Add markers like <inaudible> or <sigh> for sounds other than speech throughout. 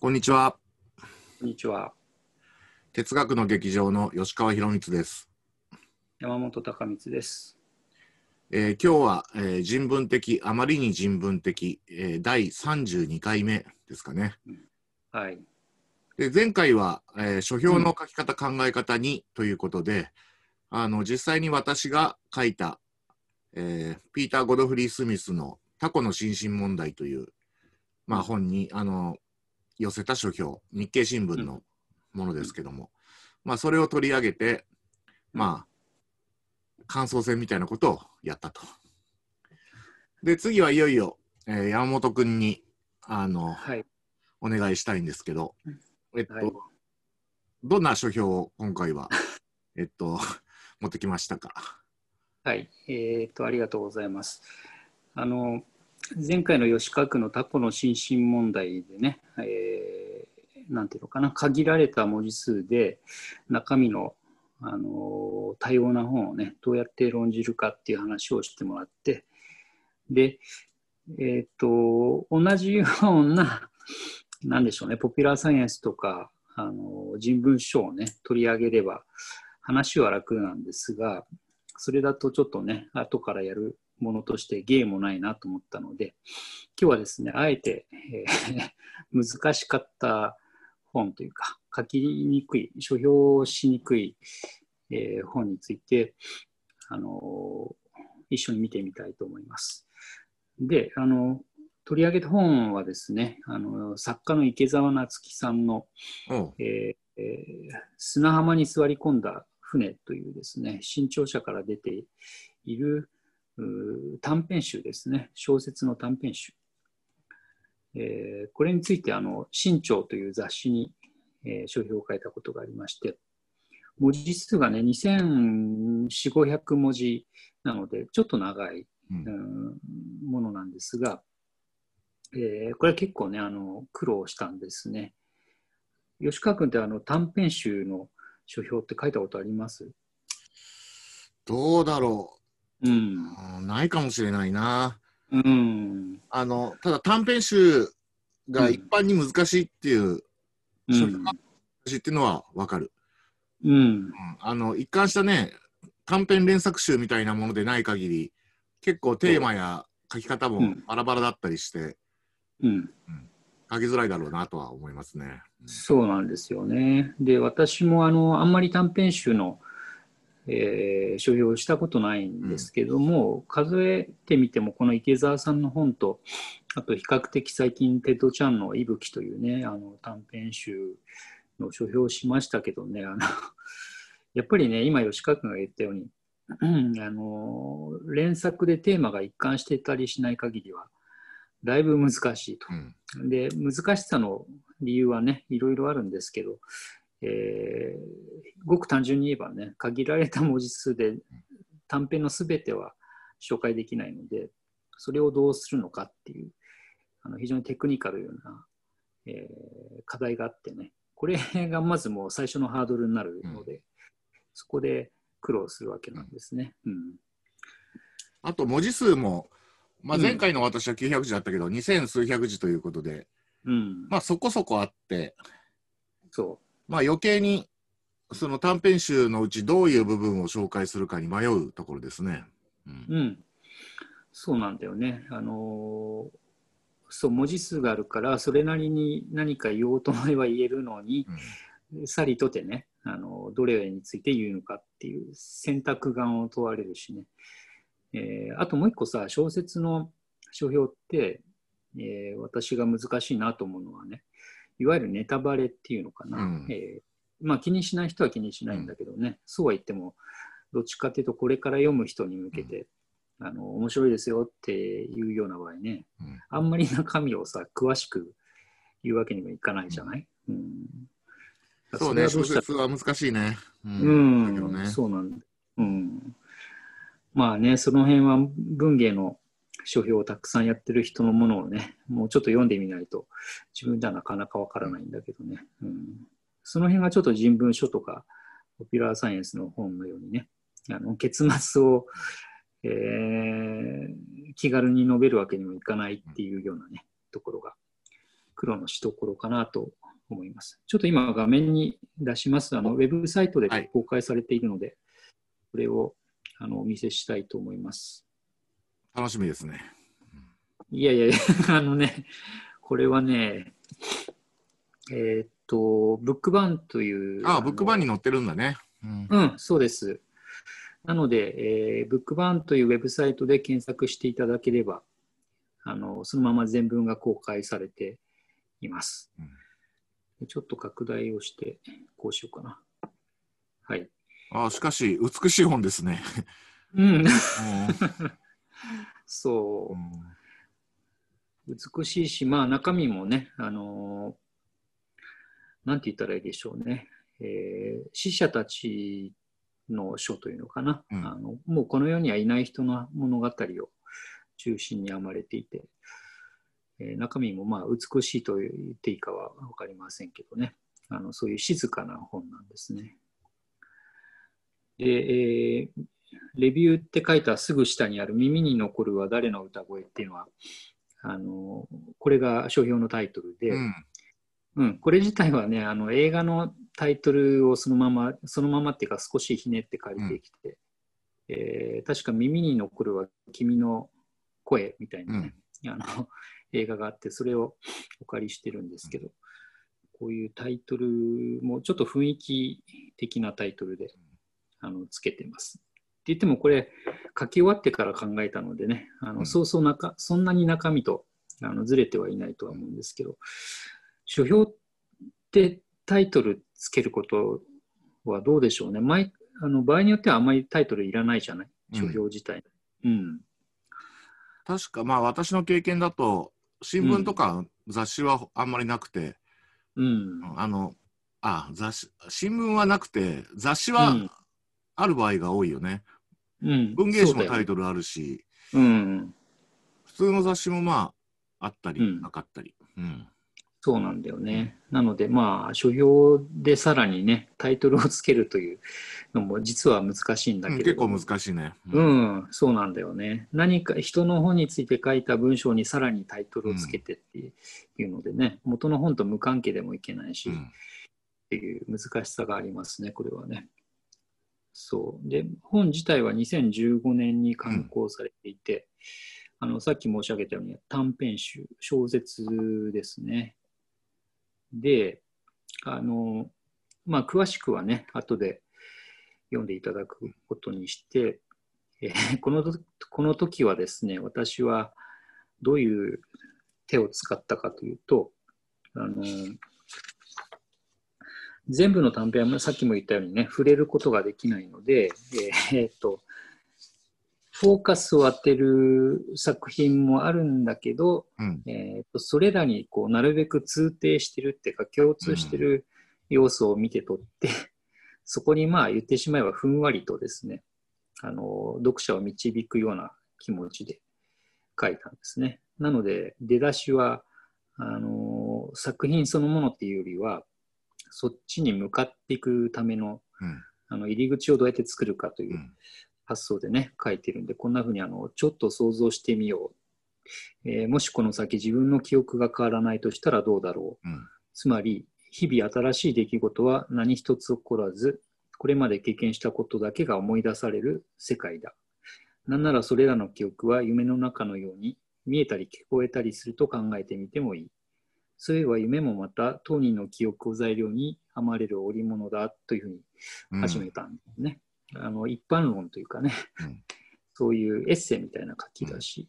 こんにちは。こんにちは。哲学の劇場の吉川博光です。山本隆光です。えー今日は、えー人文的、あまりに人文的、えー第32回目ですかね。はい。で前回は、えー書評の書き方、考え方にということで、あの実際に私が書いた、えーピーター・ゴドフリー・スミスの「タコの心身問題」という、まあ、本にあの寄せた書評日経新聞のものですけども、まあ、それを取り上げて、まあ、感想戦みたいなことをやったと。で次はいよいよ、えー山本君にあのはい。お願いしたいんですけど、えっと、はい。どんな書評を今回は、<laughs> えっと、持ってきましたか？はい。えっ、と、ありがとうございます。あの、前回の吉川区のタコの心身問題でね、えーなんていうのかな、限られた文字数で中身の、あの多様な本をね、どうやって論じるかっていう話をしてもらって、で、えっ、と、同じような、なんでしょうね、ポピュラーサイエンスとか、あの人文書をね、取り上げれば話は楽なんですが、それだとちょっとね、後からやるものとして芸もないなと思ったので、今日はですね、あえて、えー <laughs> 難しかった本というか、書きにくい、書評しにくい、えー本について、あの一緒に見てみたいと思います。で、あの取り上げた本はですね、あの作家の池澤夏樹さんのおうえーえー砂浜に座り込んだ船というですね、新潮社から出ている短編集ですね、小説の短編集。えーこれについて、あの、新潮という雑誌に、えー書評を書いたことがありまして、文字数がね、2400、500文字なので、ちょっと長い、うんうんものなんですが、えーこれは結構ね、あの、苦労したんですね。吉川君ってあの短編集の書評って書いたことあります？どうだろうん。う、うんないかもしれないな。うん。あのただ短編集が一般に難しいっていう、うん難しいっていうのはわかる、うん。うんあの一貫したね短編連作集みたいなものでない限り結構テーマや書き方もうんバラバラだったりして、うん。書きづらいだろうなとは思いますね。そうなんですよね。で、私もあの、あんまり短編集の、えー書評をしたことないんですけども、数えてみても、この池澤さんの本と、あと比較的最近、テッド・チャンの「息吹」というね、あの短編集の書評をしましたけどね、あの <laughs> やっぱりね、今、吉川君が言ったように、うんあの連作でテーマが一貫してたりしない限りは、だいぶ難しいと。うんで難しさの理由はねいろいろあるんですけど、えーごく単純に言えばね限られた文字数で短編のすべては紹介できないのでそれをどうするのかっていうあの非常にテクニカルな、えー課題があってね。これがまずもう最初のハードルになるので、そこで苦労するわけなんですね。うん。あと文字数も、まあ、うん前回の私は900字だったけど、2000数百字ということで、うん。まあ、そこそこあって、そまあ、余計にその短編集のうちどういう部分を紹介するかに迷うところですね。うんう、うん、そうなんだよね。あのーそう文字数があるからそれなりに何か言おうと思えば言えるのに、さりとてね、あのどれについて言うのかっていう選択眼を問われるしね。えーあともう一個さ、小説の書評って、えー私が難しいなと思うのはね、いわゆるネタバレっていうのかな。うん。えーまあ気にしない人は気にしないんだけどね、そうは言っても、どっちかっていうとこれから読む人に向けて、あの面白いですよっていうような場合ね、うん。あんまり中身をさ、詳しく言うわけにもいかないじゃない、うん。そうね、小説は難しいね。ううん。ね。そうなんだ。うん。まあね、その辺は文芸の書評をたくさんやってる人のものをね、もうちょっと読んでみないと自分ではなかなかわからないんだけどね。うん、その辺がちょっと人文書とかポピュラーサイエンスの本のようにね、あの結末を、えー気軽に述べるわけにもいかないっていうようなね、ところが苦労のしどころかなと思います。ちょっと今画面に出します。あのウェブサイトではい公開されているので、これをあのお見せしたいと思います。楽しみですね。いやいやいや、<laughs> あのね、これはね、えーっと、ブックバンという。ああ、ブックバンにの載ってるんだね。うんうん、そうです。なので、えーブックバンというウェブサイトで検索していただければ、あのそのまま全文が公開されています。ちょっと拡大をして、こうしようかな。はい。ああ、しかし、美しい本ですね。うん、うんそうう。美しいし、まあ中身もね、あのーなんて言ったらいいでしょうね。えー死者たちの書というのかな、うんあの。もうこの世にはいない人の物語を中心に編まれていて、えー中身もまあ美しいと言っていいかは分かりませんけどね。あのそういう静かな本なんですね。で、えーレビューって書いたすぐ下にある耳に残るは誰の歌声っていうのは、あの、これが書評のタイトルで、うん。うん、これ自体はね、あの映画のタイトルをそのまま、そのままっていうか少しひねって借りてきて、えー確か耳に残るは君の声みたいなね、あの映画があって、それをお借りしてるんですけど、こういうタイトルもちょっと雰囲気的なタイトルであのつけてます。言ってもこれ書き終わってから考えたのでね、あうんのそうそう中そんなに中身とあのずれてはいないとは思うんですけど、書評ってタイトルつけることはどうでしょうね。毎あの場合によってはあんまりタイトルいらないじゃない、うん書評自体。うん。確か、まあ、私の経験だと、新聞とか雑誌はあんまりなくて、うん。あの、あ、雑誌、新聞はなくて、雑誌はうんある場合が多いよね。うん。文芸誌もタイトルあるし、うん。普通の雑誌もまあ、あったり、うんなかったり。うん。そうなんだよね。なので、まあ、書評でさらにね、タイトルをつけるというのも実は難しいんだけれ結構ども、難しいね。うん、そうなんだよね。何か人の本について書いた文章にさらにタイトルをつけてっていうのでね、元の本と無関係でもいけないし、っうんていう難しさがありますね、これはね。そう。で、本自体は2015年に刊行されていて、あのさっき申し上げたように短編集、小説ですね。で、あの、まあ、詳しくはね、後で読んでいただくことにして、えー <laughs> このとこの時はですね、私はどういう手を使ったかというと、あの全部の短編はさっきも言ったようにね、触れることができないので、えーえーっと、フォーカスを当てる作品もあるんだけど、うん。えーとそれらにこうなるべく通底してるっていうか共通してる要素を見て取って、そこにまあ言ってしまえばふんわりとですねあの読者を導くような気持ちで書いたんですね。なので出だしはあの作品そのものっていうよりはそっちに向かっていくためのうん。あの入り口をどうやって作るかといううん発想でね、書いてるんで、こんな風にあの、ちょっと想像してみよう。えーもしこの先自分の記憶が変わらないとしたらどうだろう。うん。つまり、日々新しい出来事は何一つ起こらず、これまで経験したことだけが思い出される世界だ。なんならそれらの記憶は夢の中のように見えたり聞こえたりすると考えてみてもいい。そういえば夢もまた当人の記憶を材料に編まれる織物だというふうにうん。始めたんですね。あの一般論というかね、うん。<laughs> そういうエッセイみたいな書き出し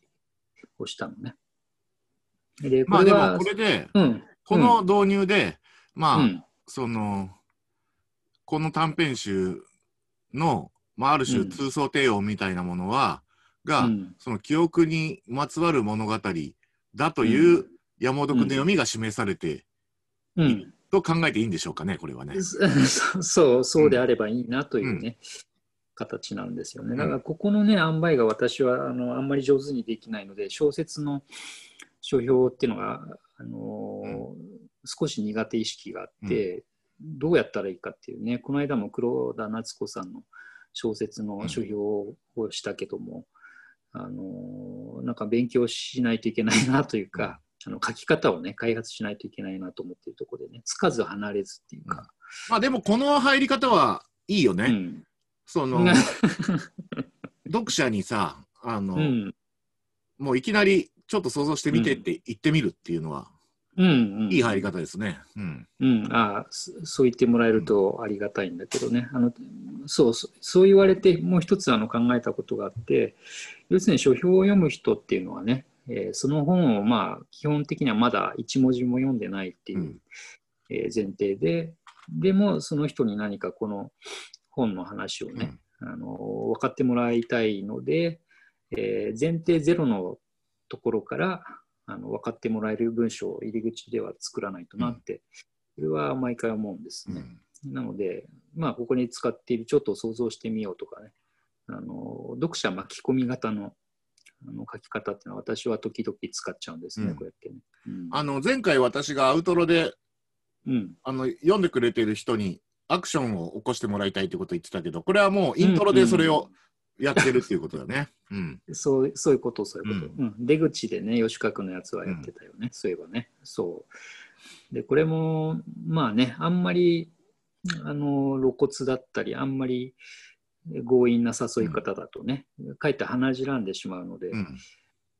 をしたのね。で、まあでもこれで、うん、この導入で、まあ、うん、その、この短編集の、まあ、ある種うん。通奏帝王みたいなものは、が、うん。その記憶にまつわる物語だという山本君の読みが示されて、うん、と考えていいんでしょうかね、これはね。そ <laughs> そう、そうであればいいなというね、形なんですよね。だからここのね、塩梅が私はあのあんまり上手にできないので、小説の書評っていうのが、あのー少し苦手意識があって、どうやったらいいかっていうね、この間も黒田夏子さんの小説の書評をしたけども、あのーなんか勉強しないといけないなというか、あの書き方をね、開発しないといけないなと思っているところでね、つかず離れずっていうか。まあでもこの入り方はいいよね。うん。その、<laughs> 読者にさ、あの、うん。もういきなりちょっと想像してみてって言ってみるっていうのは、うん。うん。いい入り方ですね。うん。うん、ああそそう言ってもらえるとありがたいんだけどね、あのそうそうそう言われて、もう一つあの考えたことがあって、要するに書評を読む人っていうのはね、えーその本をまあ基本的にはまだ一文字も読んでないっていうう、ん。えー前提で、でもその人に何かこの本の話をね、あの分かってもらいたいので、えー前提ゼロのところからあの分かってもらえる文章を入り口では作らないとなって、それは毎回思うんですね。うん。なので、まあ、ここに使っているちょっと想像してみようとかね、あの読者巻き込み型のあの書き方っていうのは私は時々使っちゃうんですね、うんこうやってね。うんあの、前回私がアウトロで、うんあの、読んでくれてる人にアクションを起こしてもらいたいってことを言ってたけど、これはもうイントロでそれをやってるっていうことだね。<laughs> うん。そうそういうこと、そういうこと。うん出口でね、吉川君のやつはやってたよね、そういえばね。そう。で、これも、まあね、あんまり、あの、露骨だったり、あんまり強引な誘い方だとね、かえって鼻じらんでしまうので、うん。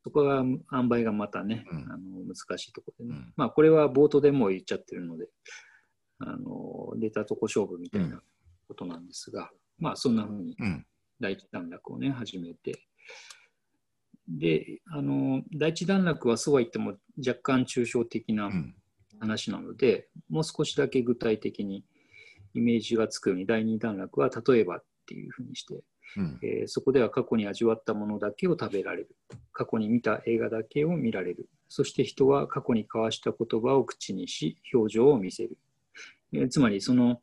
そこが、塩梅がまたね、うんあの難しいところでね。うんまあ、これは冒頭でも言っちゃってるので、あの、出たとこ勝負みたいなことなんですが、まあ、そんな風にうん。第一段落をね、始めて。で、あの、第一段落はそうは言っても若干抽象的なうん。話なので、もう少しだけ具体的にイメージがつくように、第二段落は例えばっていうふうにして、うん。えーそこでは過去に味わったものだけを食べられる。過去に見た映画だけを見られる。そして人は過去に交わした言葉を口にし、表情を見せる。えーつまり、その、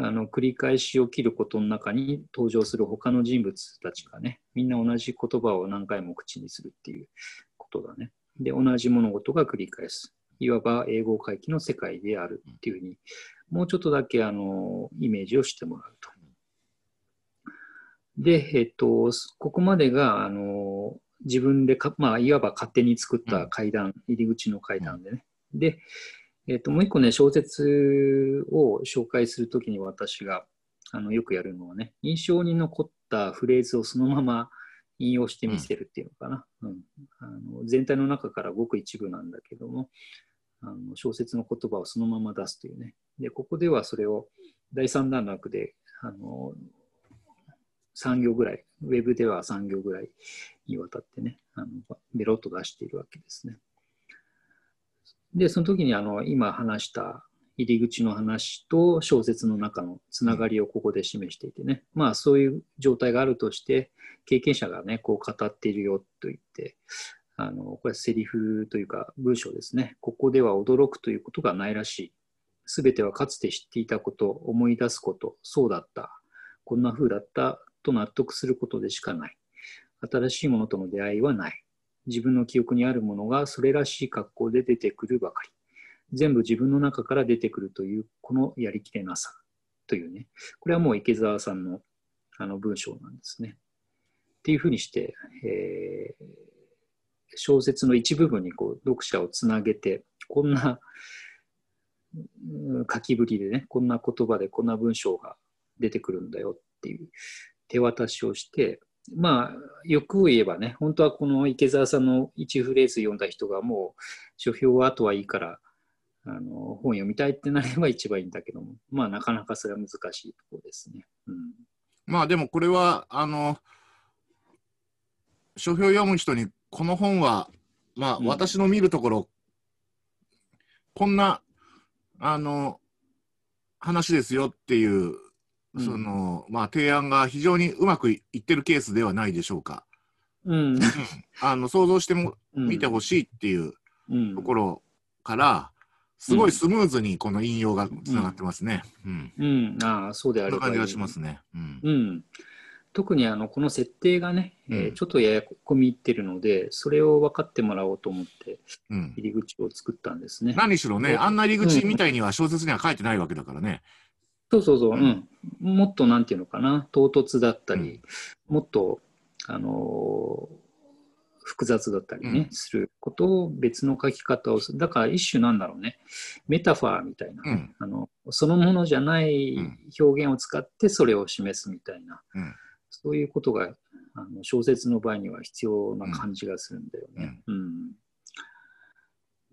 あの繰り返し起きることの中に登場する他の人物たちがね、みんな同じ言葉を何回も口にするっていうことだね。で、同じ物事が繰り返す。いわば英語回帰の世界であるっていうふうに、もうちょっとだけあのイメージをしてもらうと。で、えっと、ここまでが、あの、自分でか、まあ、いわば勝手に作った階段、入り口の階段でね。で、えっと、もう一個ね、小説を紹介するときに私が、あの、よくやるのはね、印象に残ったフレーズをそのまま <laughs> 引用してみせるっていうのかな。うん。あの全体の中からごく一部なんだけども、あの小説の言葉をそのまま出すというね。で、ここではそれを第三段落で、あの、3行ぐらい、ウェブでは3行ぐらいにわたってね、あのベロッと出しているわけですね。で、その時にあの今話した入り口の話と小説の中のつながりをここで示していてね、まあそういう状態があるとして、経験者がね、こう語っているよと言って、あのこれセリフというか文章ですね。ここでは驚くということがないらしい。すべてはかつて知っていたこと、思い出すこと、そうだった、こんな風だったと納得することでしかない。新しいものとの出会いはない。自分の記憶にあるものがそれらしい格好で出てくるばかり。全部自分の中から出てくるという、このやりきれなさというね。これはもう池澤さんのあの文章なんですね。っていうふうにして、えー小説の一部分にこう読者をつなげて、こんな書きぶりでね、こんな言葉でこんな文章が出てくるんだよっていう手渡しをして、まあ、欲を言えばね、本当はこの池澤さんの一フレーズ読んだ人がもう書評は後はいいから、あの本読みたいってなれば一番いいんだけども、まあなかなかそれは難しいところですね。うんまあでもこれは、あの、書評読む人に、この本は、まあうん私の見るところ、こんな、あの、話ですよっていう、うんその、まあ提案が非常にうまくいってるケースではないでしょうか。うんあの、想像しても、うん見てほしいっていううんところから、すごいスムーズにこの引用がつながってますね。うん。うん、ああ、そうであそんなればいい感じがしますね。うん。うん、特にあのこの設定がね、えーうんちょっとややこみいってるので、それを分かってもらおうと思って、うん。入り口を作ったんですね。何しろね、あんな入り口みたいには小説には書いてないわけだからね。そうそうそう、ううん。ん、もっとなんていうのかな、唐突だったり、もっと、あのー複雑だったりね、うん。することを別の書き方をする。だから一種なんだろうね、メタファーみたいな、うん。あの、そのものじゃないうん。表現を使ってそれを示すみたいな、うん。そういうことがあの小説の場合には必要な感じがするんだよね。うん。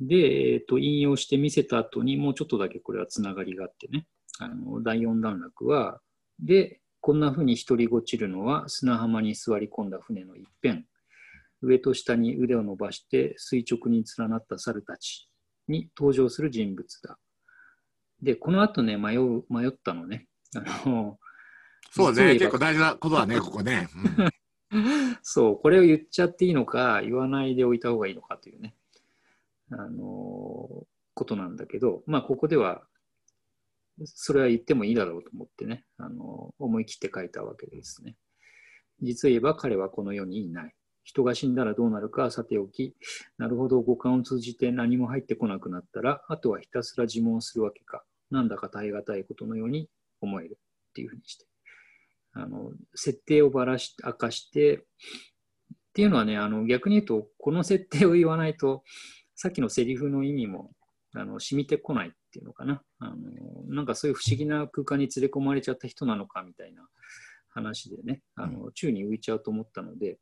で、えーと、引用して見せた後にもうちょっとだけこれはつながりがあってね、あの第4段落は、で、こんな風に一人ごちるのは砂浜に座り込んだ船の一辺、上と下に腕を伸ばして垂直に連なった猿たちに登場する人物だ。で、この後ね、迷う迷ったのね。あのそうね、結構大事なことだね、ここね。<laughs> そう、これを言っちゃっていいのか、言わないでおいた方がいいのかというね、あのことなんだけど、まあ、ここでは、それは言ってもいいだろうと思ってね、あの思い切って書いたわけですね。実を言えば彼はこの世にいない。人が死んだらどうなるかさておき、なるほど五感を通じて何も入ってこなくなったら、あとはひたすら自問するわけか。なんだか耐え難いことのように思えるっていうふうにして。あの設定をばらし明かしてっていうのはねあの逆に言うとこの設定を言わないとさっきのセリフの意味もあの染みてこないっていうのかな。あのなんかそういう不思議な空間に連れ込まれちゃった人なのかみたいな話でね。あの宙に浮いちゃうと思ったので、うん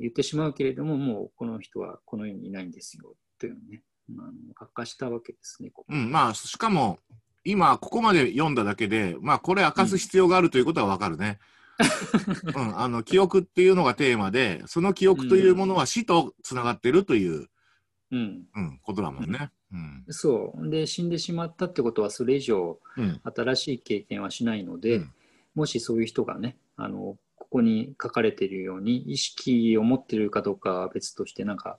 言ってしまうけれどももうこの人はこの世にいないんですよというのをねあの明かしたわけですねここ。うん、まあ、しかも、今、ここまで読んだだけで、まあ、これ明かす必要があるということはわかるね。<laughs> うん、あの、記憶っていうのがテーマで、その記憶というものは死とつながってるという、うん、うん、ことだもんね。うん。そう。で死んでしまったってことはそれ以上うん。新しい経験はしないので、うん。もしそういう人がねあのここに書かれているように意識を持っているかどうかは別としてなんか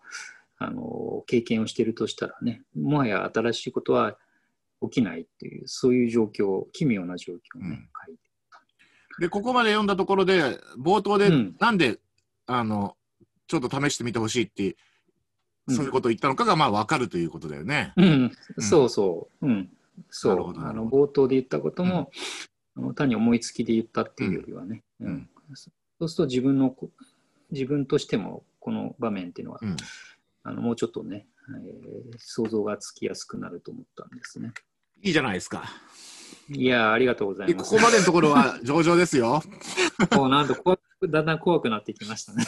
あの経験をしているとしたらねもはや新しいことは起きないっていうそういう状況奇妙な状況をね、うん。書いて。で、ここまで読んだところで、冒頭で、うん。なんで、あの、ちょっと試してみてほしいって、うんそういうことを言ったのかが、まあ、わかるということだよね。うん、そうそう、うん、そう、あの冒頭で言ったことも、あの単に思いつきで言ったっていうよりはね、うんうんそうすると自分のこ自分としてもこの場面っていうのは、うん。あのもうちょっとね、えー想像がつきやすくなると思ったんですね。いいじゃないですか。いやーありがとうございでます。ここまでのところは <laughs> 上々ですよ。もうなんと怖くだんだん怖くなってきましたね。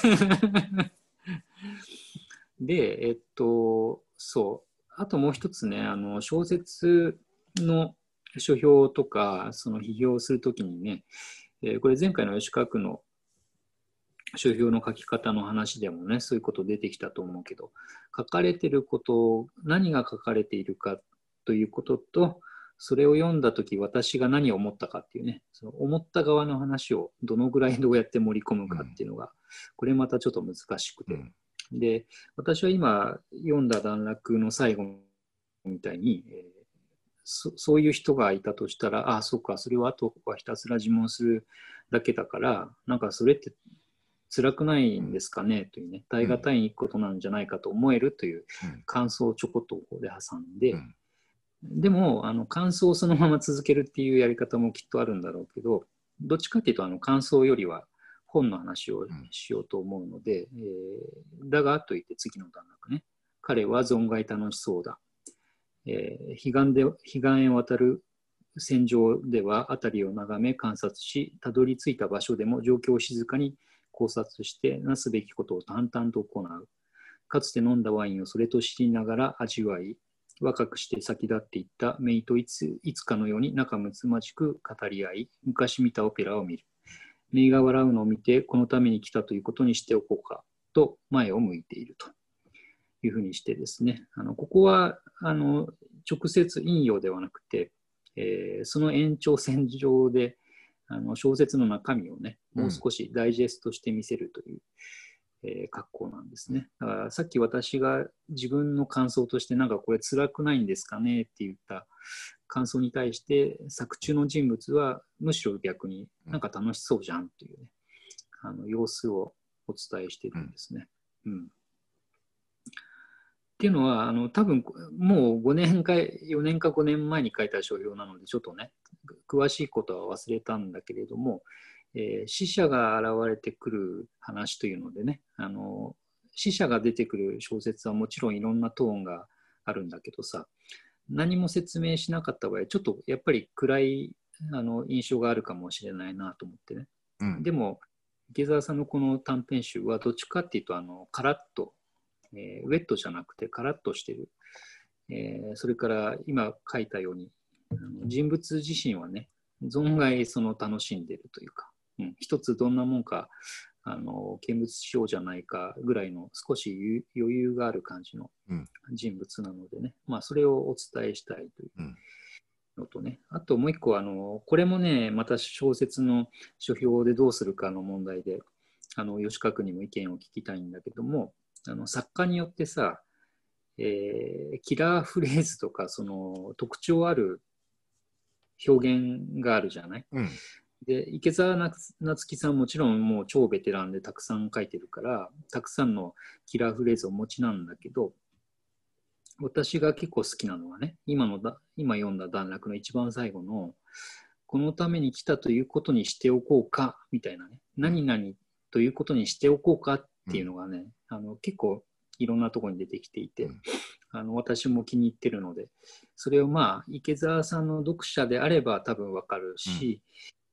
で、えっと、そう、あともう一つね、あの小説の書評とか、その批評をするときにね、えーこれ前回の吉川区の書評の書き方の話でもね、そういうこと出てきたと思うけど、書かれてること、何が書かれているかということと、それを読んだとき私が何を思ったかっていうね、その思った側の話をどのぐらいどうやって盛り込むかっていうのが、これまたちょっと難しくて、うんで、私は今読んだ段落の最後みたいに、えーそそういう人がいたとしたら、ああ、そうか、それはあとはひたすら自問するだけだから、なんかそれって辛くないんですかねというね、耐え難いことなんじゃないかと思えるといううん。感想をちょこっとここで挟んで、うん。でも、あの感想をそのまま続けるっていうやり方もきっとあるんだろうけど、どっちかっていうと、あの感想よりは本の話をしようと思うので、えーだがと言って次の段落ね、彼は存外楽しそうだ。えー彼岸で彼岸へ渡る戦場では辺りを眺め観察し、たどり着いた場所でも状況を静かに考察して、なすべきことを淡々と行う。かつて飲んだワインをそれと知りながら味わい、若くして先立っていった姪といついつかのように仲睦まじく語り合い、昔見たオペラを見る。姪が笑うのを見て、このために来たということにしておこうかと前を向いていると。いうふうにしてですね、あのここはあの直接引用ではなくて、えーその延長線上であの小説の中身をね、もう少しダイジェストして見せるという、えー格好なんですね。だからさっき私が自分の感想として、なんかこれ辛くないんですかねって言った感想に対して、作中の人物はむしろ逆になんか楽しそうじゃんっていうね、あの様子をお伝えしてるんですね。うんっていうのは、あの多分もう5年か4年か5年前に書いた書評なので、ちょっとね、詳しいことは忘れたんだけれども、えー死者が現れてくる話というのでね、あの死者が出てくる小説はもちろんいろんなトーンがあるんだけどさ、何も説明しなかった場合、ちょっとやっぱり暗いあの印象があるかもしれないなと思ってね。うんでも、池澤さんのこの短編集はどっちかっていうと、あのカラッと、えーウェットじゃなくてカラッとしてる。えーそれから今書いたように、あの人物自身はね、存外その楽しんでるというか、うん、一つどんなもんか、あの見物しようじゃないかぐらいの少し余余裕がある感じのうん。人物なのでね、まあそれをお伝えしたいといううんのとね、あともう一個あの、これもね、また小説の書評でどうするかの問題で、あの吉川君にも意見を聞きたいんだけども、あの作家によってさ、えーキラーフレーズとかその特徴ある表現があるじゃない？うんで池澤な夏樹さんもちろんもう超ベテランでたくさん書いてるからたくさんのキラーフレーズをお持ちなんだけど私が結構好きなのはね今のだ今読んだ段落の一番最後のこのために来たということにしておこうかみたいなね。何々ということにしておこうかっていうのがね、あの結構いろんなところに出てきていて、うん。あの私も気に入ってるのでそれをまあ池澤さんの読者であれば多分わかるし、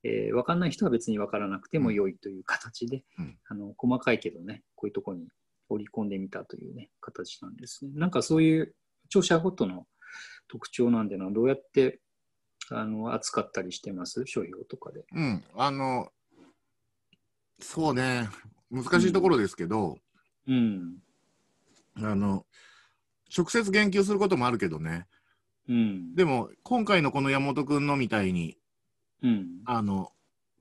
えーわかんない人は別にわからなくても良いという形で、うんあの細かいけどねこういうところに織り込んでみたというね形なんですね。なんかそういう著者ごとの特徴なんでのはどうやってあの扱ったりしてます？書評とかで。うん、あの、そうね、難しいところですけど、うん。あの、直接言及することもあるけどね、うん。でも、今回のこの山本君のみたいに、うん。あの、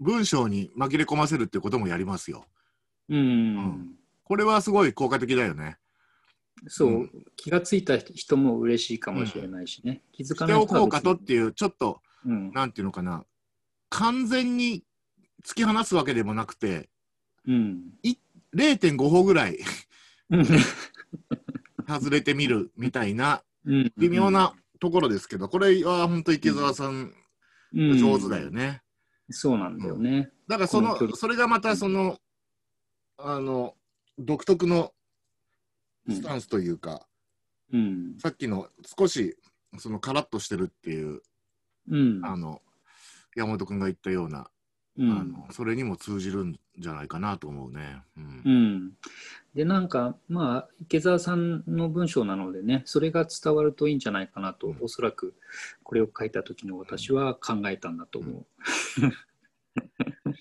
文章に紛れ込ませるってこともやりますよ。うん。んこれはすごい効果的だよね。そう、うん気がついた人も嬉しいかもしれないしね。気づかないおこうかとっていう。いう、ちょっと、うん。なんていうのかな、完全に突き放すわけでもなくて、うん。0.5歩ぐらいうん外れてみるみたいなうん微妙なところですけど、これは本当池澤さん上手だよね。そうなんだよね。だからそこのそれがまたその、あの、独特のうんスタンスというか、うん。さっきの少し、そのカラッとしてるっていう、うん。あの、山本君が言ったような、うん。あの、それにも通じるんじゃないかなと思うね。うん。うん、でなんかまあ池澤さんの文章なのでねそれが伝わるといいんじゃないかなと、うん。おそらくこれを書いた時の私は考えたんだと思う。<laughs>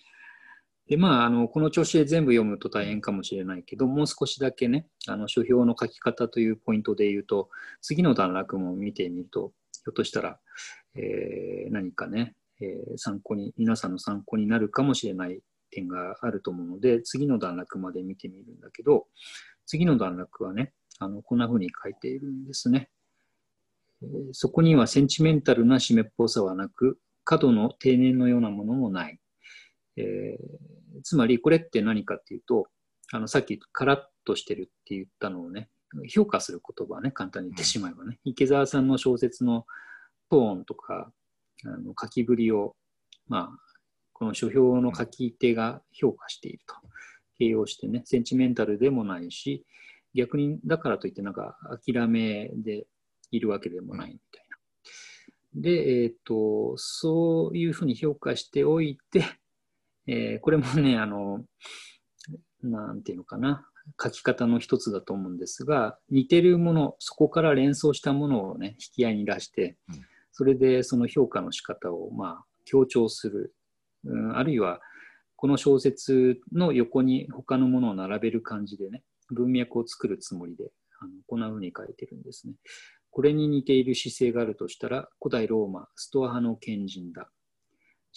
でまああのこの調子で全部読むと大変かもしれないけどもう少しだけねあの書評の書き方というポイントで言うと次の段落も見てみるとひょっとしたら、えー何かね、えー参考に皆さんの参考になるかもしれない点があると思うので、次の段落まで見てみるんだけど、次の段落はね、あのこんな風に書いているんですね、えーそこにはセンチメンタルな湿っぽさはなく、過度の定年のようなものもない。えーつまりこれって何かっていうと、あのさっきカラッとしてるって言ったのをね、評価する言葉はね、簡単に言ってしまえばね、池澤さんの小説のトーンとか、あの書きぶりを、まあ、この書評の書き手が評価していると。形容してね、センチメンタルでもないし、逆にだからといってなんか諦めでいるわけでもないみたいな。で、えっ、と、そういうふうに評価しておいて、えーこれもね、あの、なんていうのかな、書き方の一つだと思うんですが、似てるもの、そこから連想したものをね、引き合いに出して、うんそれでその評価の仕方を、まあ、強調する、うん、あるいは、この小説の横に他のものを並べる感じでね、文脈を作るつもりで、あのこんな風に書いてるんですね。これに似ている姿勢があるとしたら、古代ローマ、ストア派の賢人だ。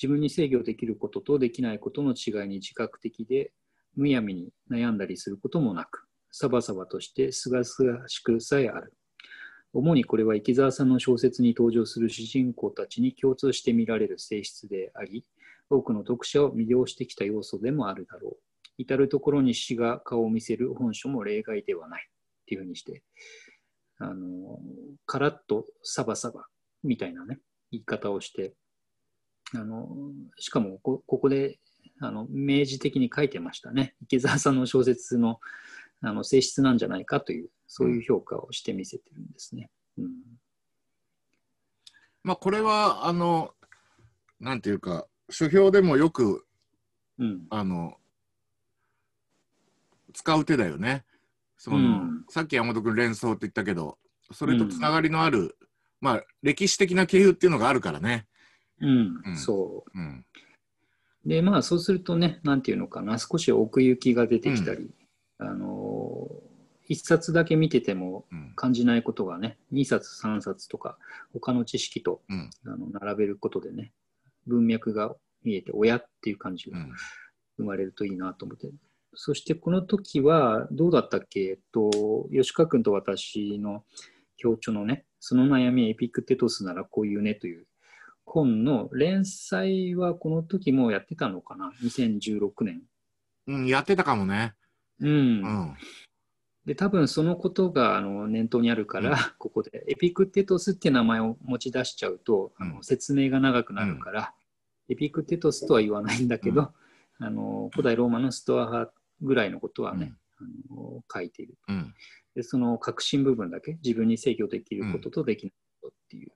自分に制御できることとできないことの違いに自覚的で、むやみに悩んだりすることもなく、サバサバとしてすがすがしくさえある。主にこれは池澤さんの小説に登場する主人公たちに共通して見られる性質であり、多くの読者を魅了してきた要素でもあるだろう。至るところに詩が顔を見せる本書も例外ではない。っていうふうにして、あの、カラッとサバサバみたいなね、言い方をして、あの、しかもこここで、あの、明示的に書いてましたね。池澤さんの小説の、あの性質なんじゃないかという、そういう評価をしてみせてるんですね。うんまあ、これは、あの、なんていうか、書評でもよく、うんあの、使う手だよね。その、うんさっき山本君連想って言ったけど、それとつながりのある、まあ、歴史的な経由っていうのがあるからね。うんうんそうん。う。で、まあ、そうするとね、なんていうのかな、少し奥行きが出てきたり、あのー一冊だけ見ててもうん。感じないことがね、2冊、3冊とか、他の知識とうん。あの並べることでね、文脈が見えて、親っていう感じがうん。生まれるといいなと思って。そしてこの時はどうだったっけ、えっと、吉川君と私の表著のね、その悩みエピクテトスならこういうねという本の連載はこの時もやってたのかな、2016年。うん、やってたかもね。うん。うん。で、多分そのことがあの念頭にあるから、うん。ここでエピクテトスっていう名前を持ち出しちゃうと、あうの説明が長くなるから、エピクテトスとは言わないんだけど、あの古代ローマのストア派ぐらいのことはね、あの書いている。うん。で、その核心部分だけ、自分に制御できることとできないことっていう、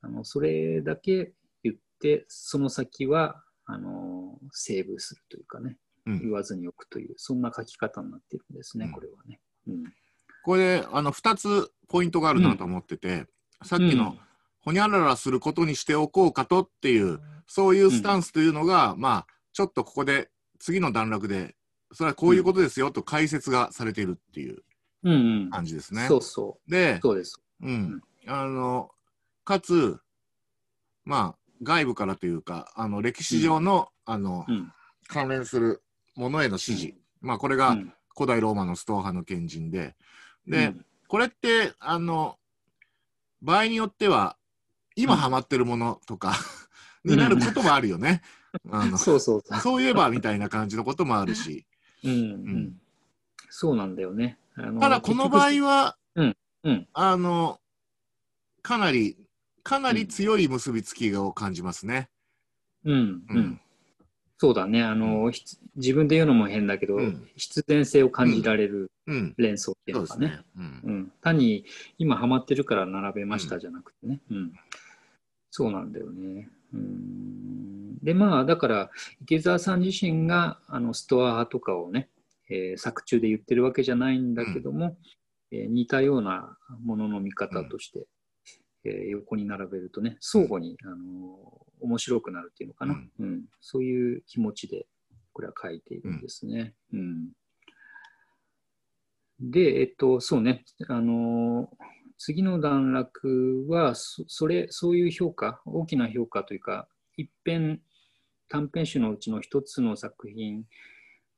あのそれだけ言って、その先はあのセーブするというかね、うん。言わずにおくという、そんな書き方になってるんですね、うん。これはね。うん。これで、あの、二つポイントがあるなと思ってて、さっきの、ほにゃららすることにしておこうかとっていう、そういうスタンスというのが、まあ、ちょっとここで、次の段落で、それはこういうことですよと解説がされているっていううんうん、感じですね。そうそでう、、そうです。うん。あの、かつ、まあ、外部からというか、あの、歴史上の、あの、うん。関連するものへの指示。まあ、これがうん古代ローマのストア派の賢人で、で、うん。これって、あの、場合によっては、今ハマってるものとか、う <laughs> んになることもあるよね。あのそうそうそう。そういえばみたいな感じのこともあるし。うんううん。ん、そうなんだよね。ただ、この場合は、うん。うん。あの、かなり、かなり強い結びつきを感じますね。うん。ううんんそうだね。あの、ひつ自分で言うのも変だけど、うん。必然性を感じられるうん。連想っていうのかね。うん、単に今ハマってるから並べましたじゃなくてね、うん。そうなんだよね。うん。でまあだから池澤さん自身があのストア派とかをね、えー作中で言ってるわけじゃないんだけども、えー似たようなものの見方として、えー横に並べるとね相互に、あのー面白くなるっていうのかな、うん。うん。そういう気持ちでこれは書いているんですね。うん。で、えっと、そうね、あのー次の段落はそ、それ、そういう評価、大きな評価というか、一編、短編集のうちの一つの作品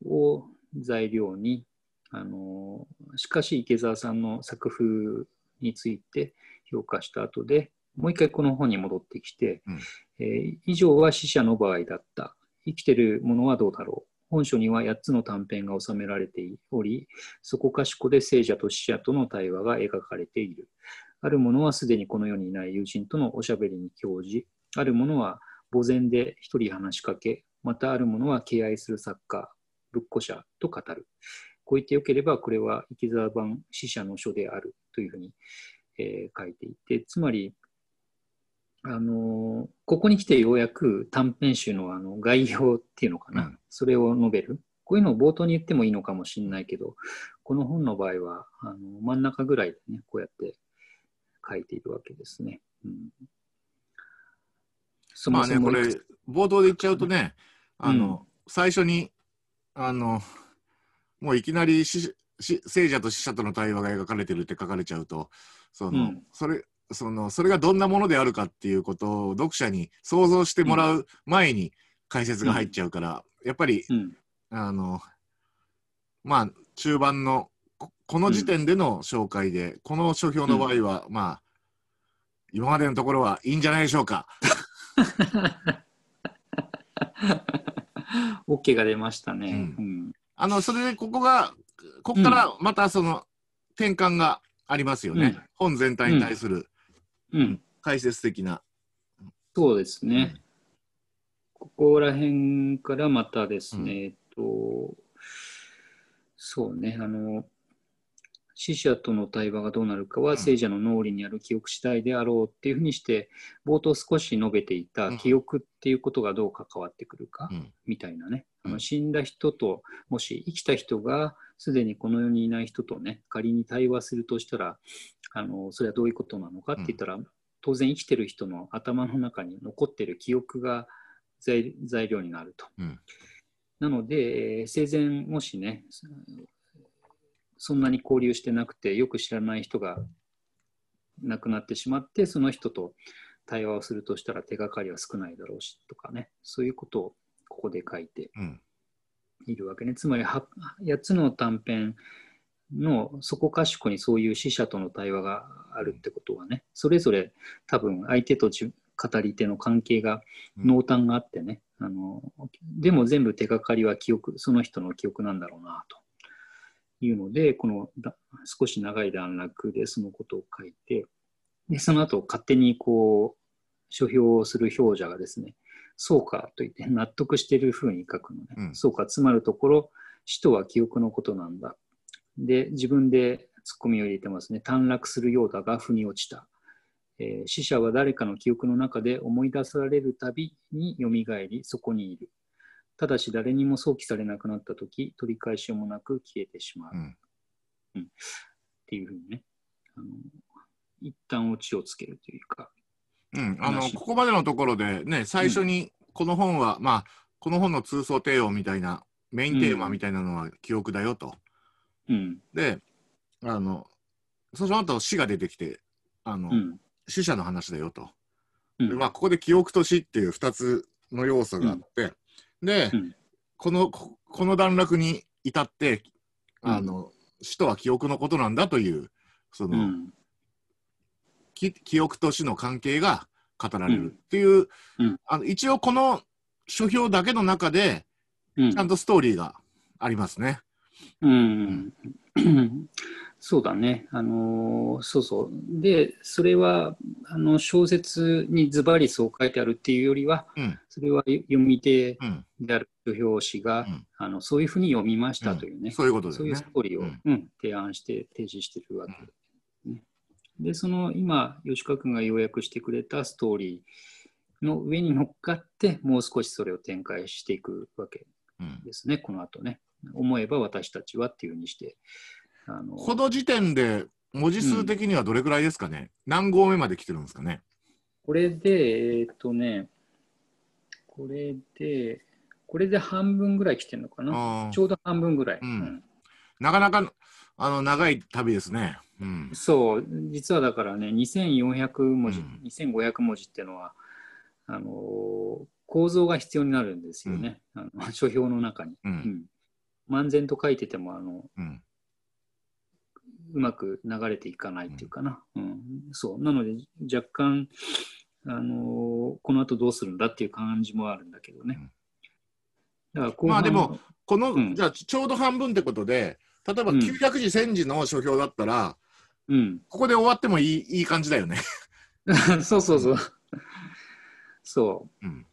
を材料に、あのーしかし池澤さんの作風について評価した後で、もう一回この本に戻ってきて、うんえー以上は死者の場合だった。生きてるものはどうだろう。本書には8つの短編が収められており、そこかしこで聖者と死者との対話が描かれている。あるものはすでにこの世にいない友人とのおしゃべりに興じ、あるものは墓前で一人話しかけ、またあるものは敬愛する作家、仏古者と語る。こう言ってよければ、これは池澤版死者の書であるというふうに、えー書いていて、つまり、あのーここに来てようやく短編集のあの概要っていうのかな、うんそれを述べる。こういうのを冒頭に言ってもいいのかもしれないけど、この本の場合はあの真ん中ぐらいでね、こうやって書いているわけですね。うん、そまあね、これ冒頭で言っちゃうとね、あの、最初に、あの、もういきなり聖者と死者との対話が描かれてるって書かれちゃうと、その、うん。それ、その、それがどんなものであるかっていうことを読者に想像してもらう前に解説が入っちゃうから、やっぱり、うん。あの、まあ、中盤の、ここの時点での紹介で、この書評の場合は、まあ、今までのところはいいんじゃないでしょうか。<laughs> OK が出ましたね。ううん。あの、それでここが、ここからまたその転換がありますよね。うん本全体に対するうん解説的な。そうですね。ここら辺からまたですね、えっと、そうね、あの、死者との対話がどうなるかは、聖者の脳裏にある記憶次第であろうっていうふうにして、冒頭少し述べていたうん記憶っていうことがどう関わってくるか、うん。みたいなね、あうん。の死んだ人と、もし生きた人がすでにこの世にいない人とね、仮に対話するとしたら、あのそれはどういうことなのかって言ったら、当然生きてる人の頭の中に残ってる記憶が材材料になると。うん。なので、えー生前もしね、そんなに交流してなくて、よく知らない人が亡くなってしまって、その人と対話をするとしたら手がかりは少ないだろうしとかね、そういうことをここで書いてうん。いるわけね。つまりは、8つの短編のそこかしこにそういう死者との対話があるってことはね、それぞれ多分相手と自語り手の関係がうん。濃淡があってね、あのでも全部手がかりは記憶、その人の記憶なんだろうなというので、このだ少し長い段落でそのことを書いて、でその後勝手にこう書評をする表者がですね、そうかと言って納得しているふうに書くのね、うんそうか、つまるところ、死とは記憶のことなんだ。で、自分でツッコミを入れてますね。短絡するようだが、腑に落ちた。えー死者は誰かの記憶の中で思い出されるたびによみがえり、そこにいる。ただし誰にも想起されなくなったとき、取り返しようもなく消えてしまう。うん。っていうふうにね、あの一旦オチをつけるというか、うん、あの話ここまでのところでね最初にこの本は、まあこの本の通奏帝王みたいなメインテーマみたいなのは記憶だよと。うん、であのその後死が出てきてあの、うん、死者の話だよと。うん、でまあ、ここで記憶と死っていう2つの要素があって、で、うん。このここの段落に至ってあの、死とは記憶のことなんだというその、記憶と死の関係が語られるっていう、うん。あの一応この書評だけの中でうん。ちゃんとストーリーがありますね。うん、そうだね、あのーそうそう。で、それはあの小説にズバリそう書いてあるっていうよりは、うんそれは読み手うんである書評士が、うんあのそういうふうに読みましたというね、そういうことですそういうねス。トーリーを、うんうん提案して、提示してるわけ、ね。で、その今、吉川君が要約してくれたストーリーの上に乗っかって、もう少しそれを展開していくわけうんですね、この後ね。思えば私たちはっていうふうにして。あのこの時点で文字数的にはどれくらいですかね、何号目まで来てるんですかね？これで、えっ、とね、これで、これで半分ぐらい来てるのかな？ちょうど半分ぐらい。うん。なかなかあの長い旅ですね。うん。そう、実はだからね、2400文字、うん。2500文字っていうのは、あのー構造が必要になるんですよね、あの書評の中に。ううん。ん漫然と書いててもあのうまく流れていかないっていうかな。うんそうなので、若干、あのーこの後どうするんだっていう感じもあるんだけどね。だからまあでも、この、うんじゃあちょうど半分ってことで例えばうん900字1000字の書評だったら、うん、ここで終わってもいいいい感じだよね。<laughs> そうそうそう。そう。うん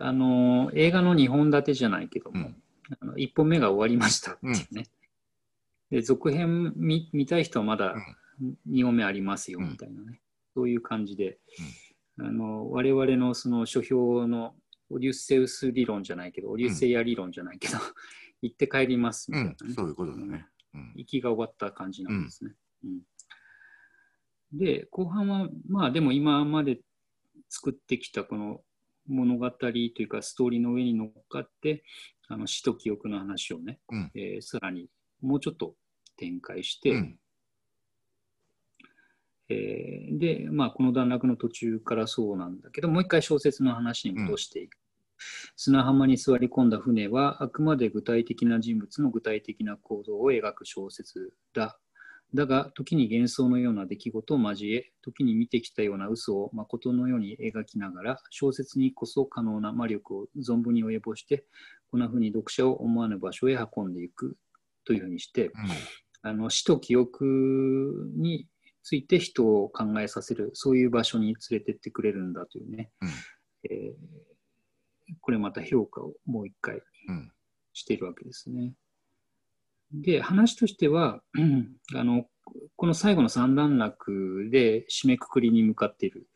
あの映画の2本立てじゃないけども、うんあの1本目が終わりましたっていうね。で続編見見たい人はまだ2本目ありますようん。みたいなね、そういう感じで、あの我々のその書評のオデュッセウス理論じゃないけど、オデュッセイア理論じゃないけど、行って帰りますみうたいな、ね。ん、そういうことだね。うん。行きが終わった感じなんですね。うん。で、後半は、まあでも今まで作ってきたこの物語というかストーリーの上に乗っかって、あの死と記憶の話をね、うん。えーさらにもうちょっと展開して、うんえーで、まあこの段落の途中からそうなんだけど、もう一回小説の話に戻していく。砂浜に座り込んだ船はあくまで具体的な人物の具体的な行動を描く小説だ。だが、時に幻想のような出来事を交え、時に見てきたような嘘を誠のように描きながら、小説にこそ可能な魔力を存分に及ぼして、こんな風に読者を思わぬ場所へ運んでいくというふうにして、あの死と記憶について人を考えさせる、そういう場所に連れてってくれるんだというね、うん。えーこれまた評価をもう一回うん。しているわけですね。で、話としては、う <clears throat> んあの、この最後の三段落で締めくくりに向かっている。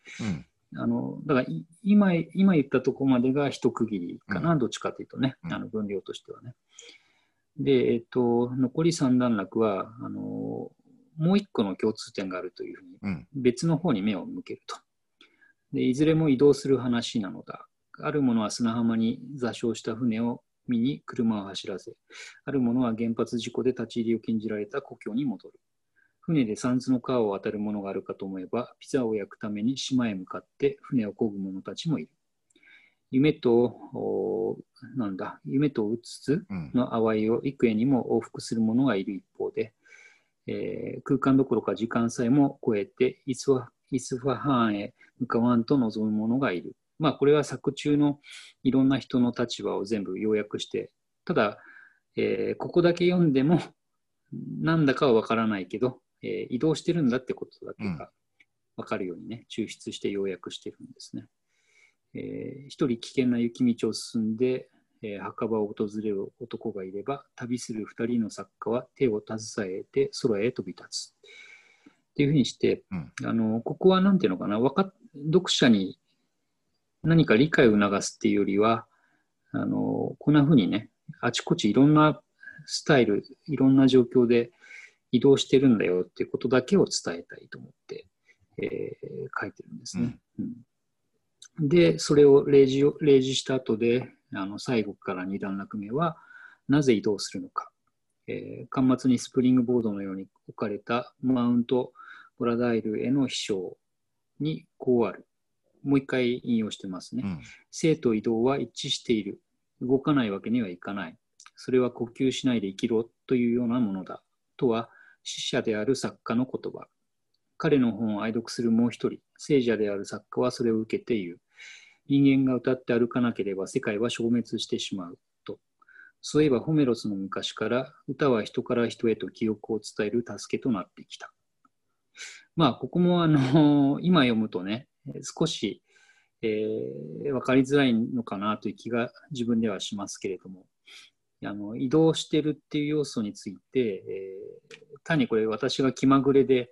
うん。あの、だからい今、今言ったところまでが一区切りかな、うどっちかというとね、うん。あの分量としてはね。で、えっと、残り三段落は、あの、もう一個の共通点があるというふうに、うん別の方に目を向けると。で、いずれも移動する話なのだ。あるものは砂浜に座礁した船を見に車を走らせ、あるものは原発事故で立ち入りを禁じられた故郷に戻る。船で三途の川を渡るものがあるかと思えば、ピザを焼くために島へ向かって船を漕ぐ者たちもいる。夢と、おなんだ、夢とうつつうんの淡いを幾重にも往復する者がいる一方で、えー空間どころか時間さえも超えてイスファイスファハーンへ向かわんと望む者がいる。まあ、これは作中のいろんな人の立場を全部要約して、ただ、えーここだけ読んでも、なんだかはわからないけど、えー移動してるんだってことだけうんがわかるようにね、抽出して要約してるんですね。えー一人危険な雪道を進んで、えー墓場を訪れる男がいれば、旅する二人の作家は手を携えて空へ飛び立つ。っていうふうにして、うんあのここはなんていうのかな、わかっ読者に何か理解を促すっていうよりは、あのこんなふうにね、あちこちいろんなスタイル、いろんな状況で移動してるんだよっていうことだけを伝えたいと思って、えー書いてるんですね。うんで、それを例示を例示した後で、あの最後から2段落目は、なぜ移動するのか。えー端末にスプリングボードのように置かれたマウント・ボラダイルへの飛翔にこうある。もう一回引用してますね。うん生と移動は一致している。動かないわけにはいかない。それは呼吸しないで生きろというようなものだ。とは、死者である作家の言葉。彼の本を愛読するもう一人、聖者である作家はそれを受けて言う。人間が歌って歩かなければ世界は消滅してしまう。と。そういえばホメロスの昔から歌は人から人へと記憶を伝える助けとなってきた。まあ、ここもあの、<laughs> 今読むとね、少し、えー、分かりづらいのかなという気が自分ではしますけれども、あの移動してるっていう要素について、えー単にこれ私が気まぐれで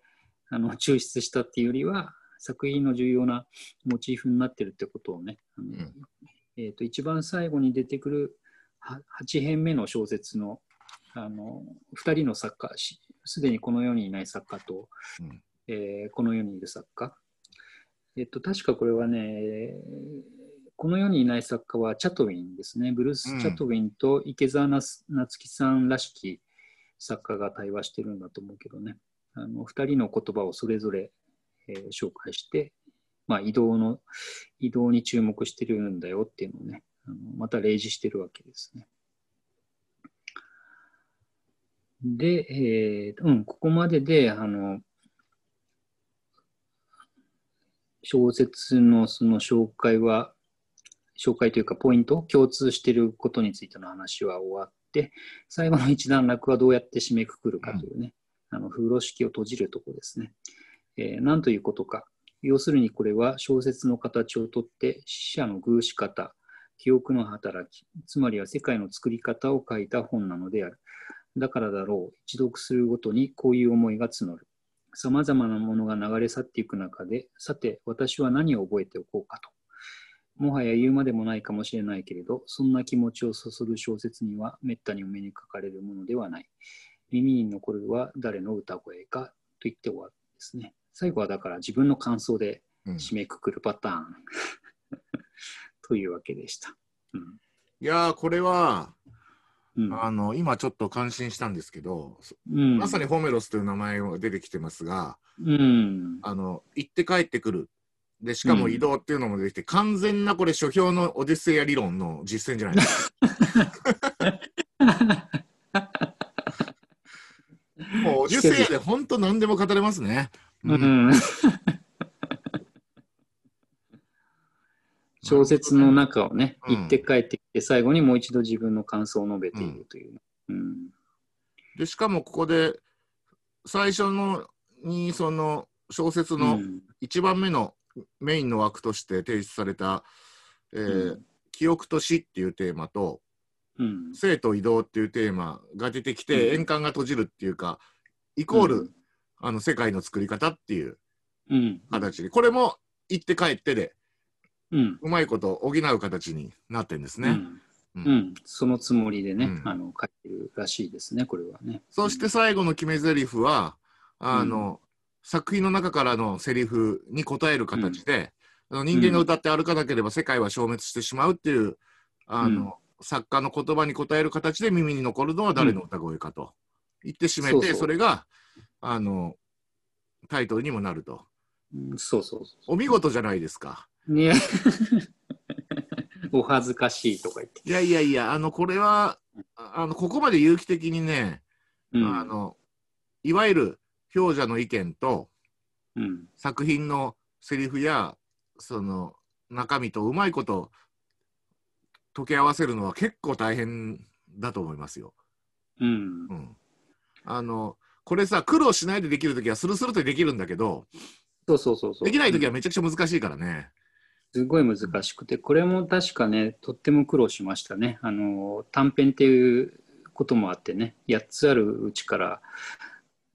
あの抽出したっていうよりは、作品の重要なモチーフになってるってことをね、あのんえーと一番最後に出てくるは8編目の小説のあの2人の作家、しすでにこの世にいない作家と、うんえーこの世にいる作家。えっと、確かこれはね、この世にいない作家はチャトウィンですね。ブルース・チャトウィンと池澤夏樹さんらしき作家が対話してるんだと思うけどね。あの2人の言葉をそれぞれ、えー紹介して、まあ、移動の、移動に注目してるんだよっていうのをね、あのまた例示してるわけですね。で、えーうん、ここまでで、あの、小説のその紹介は、紹介というかポイント、共通していることについての話は終わって、最後の一段落はどうやって締めくくるかというね、あの風呂敷を閉じるところですね。えー何ということか。要するにこれは小説の形をとって死者の偶し方、記憶の働き、つまりは世界の作り方を書いた本なのである。だからだろう、一読するごとにこういう思いが募る。さまざまなものが流れ去っていく中で、さて、私は何を覚えておこうかと。もはや言うまでもないかもしれないけれど、そんな気持ちをそそる小説にはめったにお目にかかれるものではない。耳に残るは誰の歌声かと言って終わるんですね。最後はだから自分の感想でうん。締めくくるパターン。<laughs> というわけでした。うん。いやーこれはうん。あの今ちょっと感心したんですけど、うん。まさにホメロスという名前が出てきてますがうん。あの行って帰ってくる。でしかも移動っていうのも出てきて、完全なこれ書評のオデュッセイア理論の実践じゃないですか。<laughs> もうオデュッセイアで本当何でも語れますね、ううん。ん小説の中をね、うん。行って帰ってきて、最後にもう一度自分の感想を述べているという。うん。でしかもここで最初のにその小説のうん。1番目のメインの枠として提出された、えーうん。記憶と死っていうテーマと、うん。生と移動っていうテーマが出てきて、うん。円環が閉じるっていうかイコール、うんあの世界の作り方っていううん。形でこれも行って帰ってでうん。うまいこと補う形になってんですね。うん。うんうん。そのつもりでね、うんあの、書いてるらしいですね、これはね。そして最後の決め台詞はあの、作品の中からのセリフに答える形で、あの人間が歌って歩かなければ世界は消滅してしまうっていうあの、作家の言葉に答える形で耳に残るのは誰の歌声かと言って締めて、それがあのタイトルにもなると。うんそうそうそお見事じゃないですか。う。ね <laughs> お恥ずかしいとか言って。いやいやいや、あのこれはああのここまで有機的にね、うん。あのいわゆる表者の意見とうん。作品のセリフやその中身とうまいこと溶け合わせるのは結構大変だと思いますよ。うんう。ん、あのこれさ苦労しないでできるときはスルスルとできるんだけどそうそうそうそう。できないときはうんめちゃくちゃ難しいからね。すごい難しくて、これも確かね、とっても苦労しましたね。あの、短編っていうこともあってね、8つあるうちから、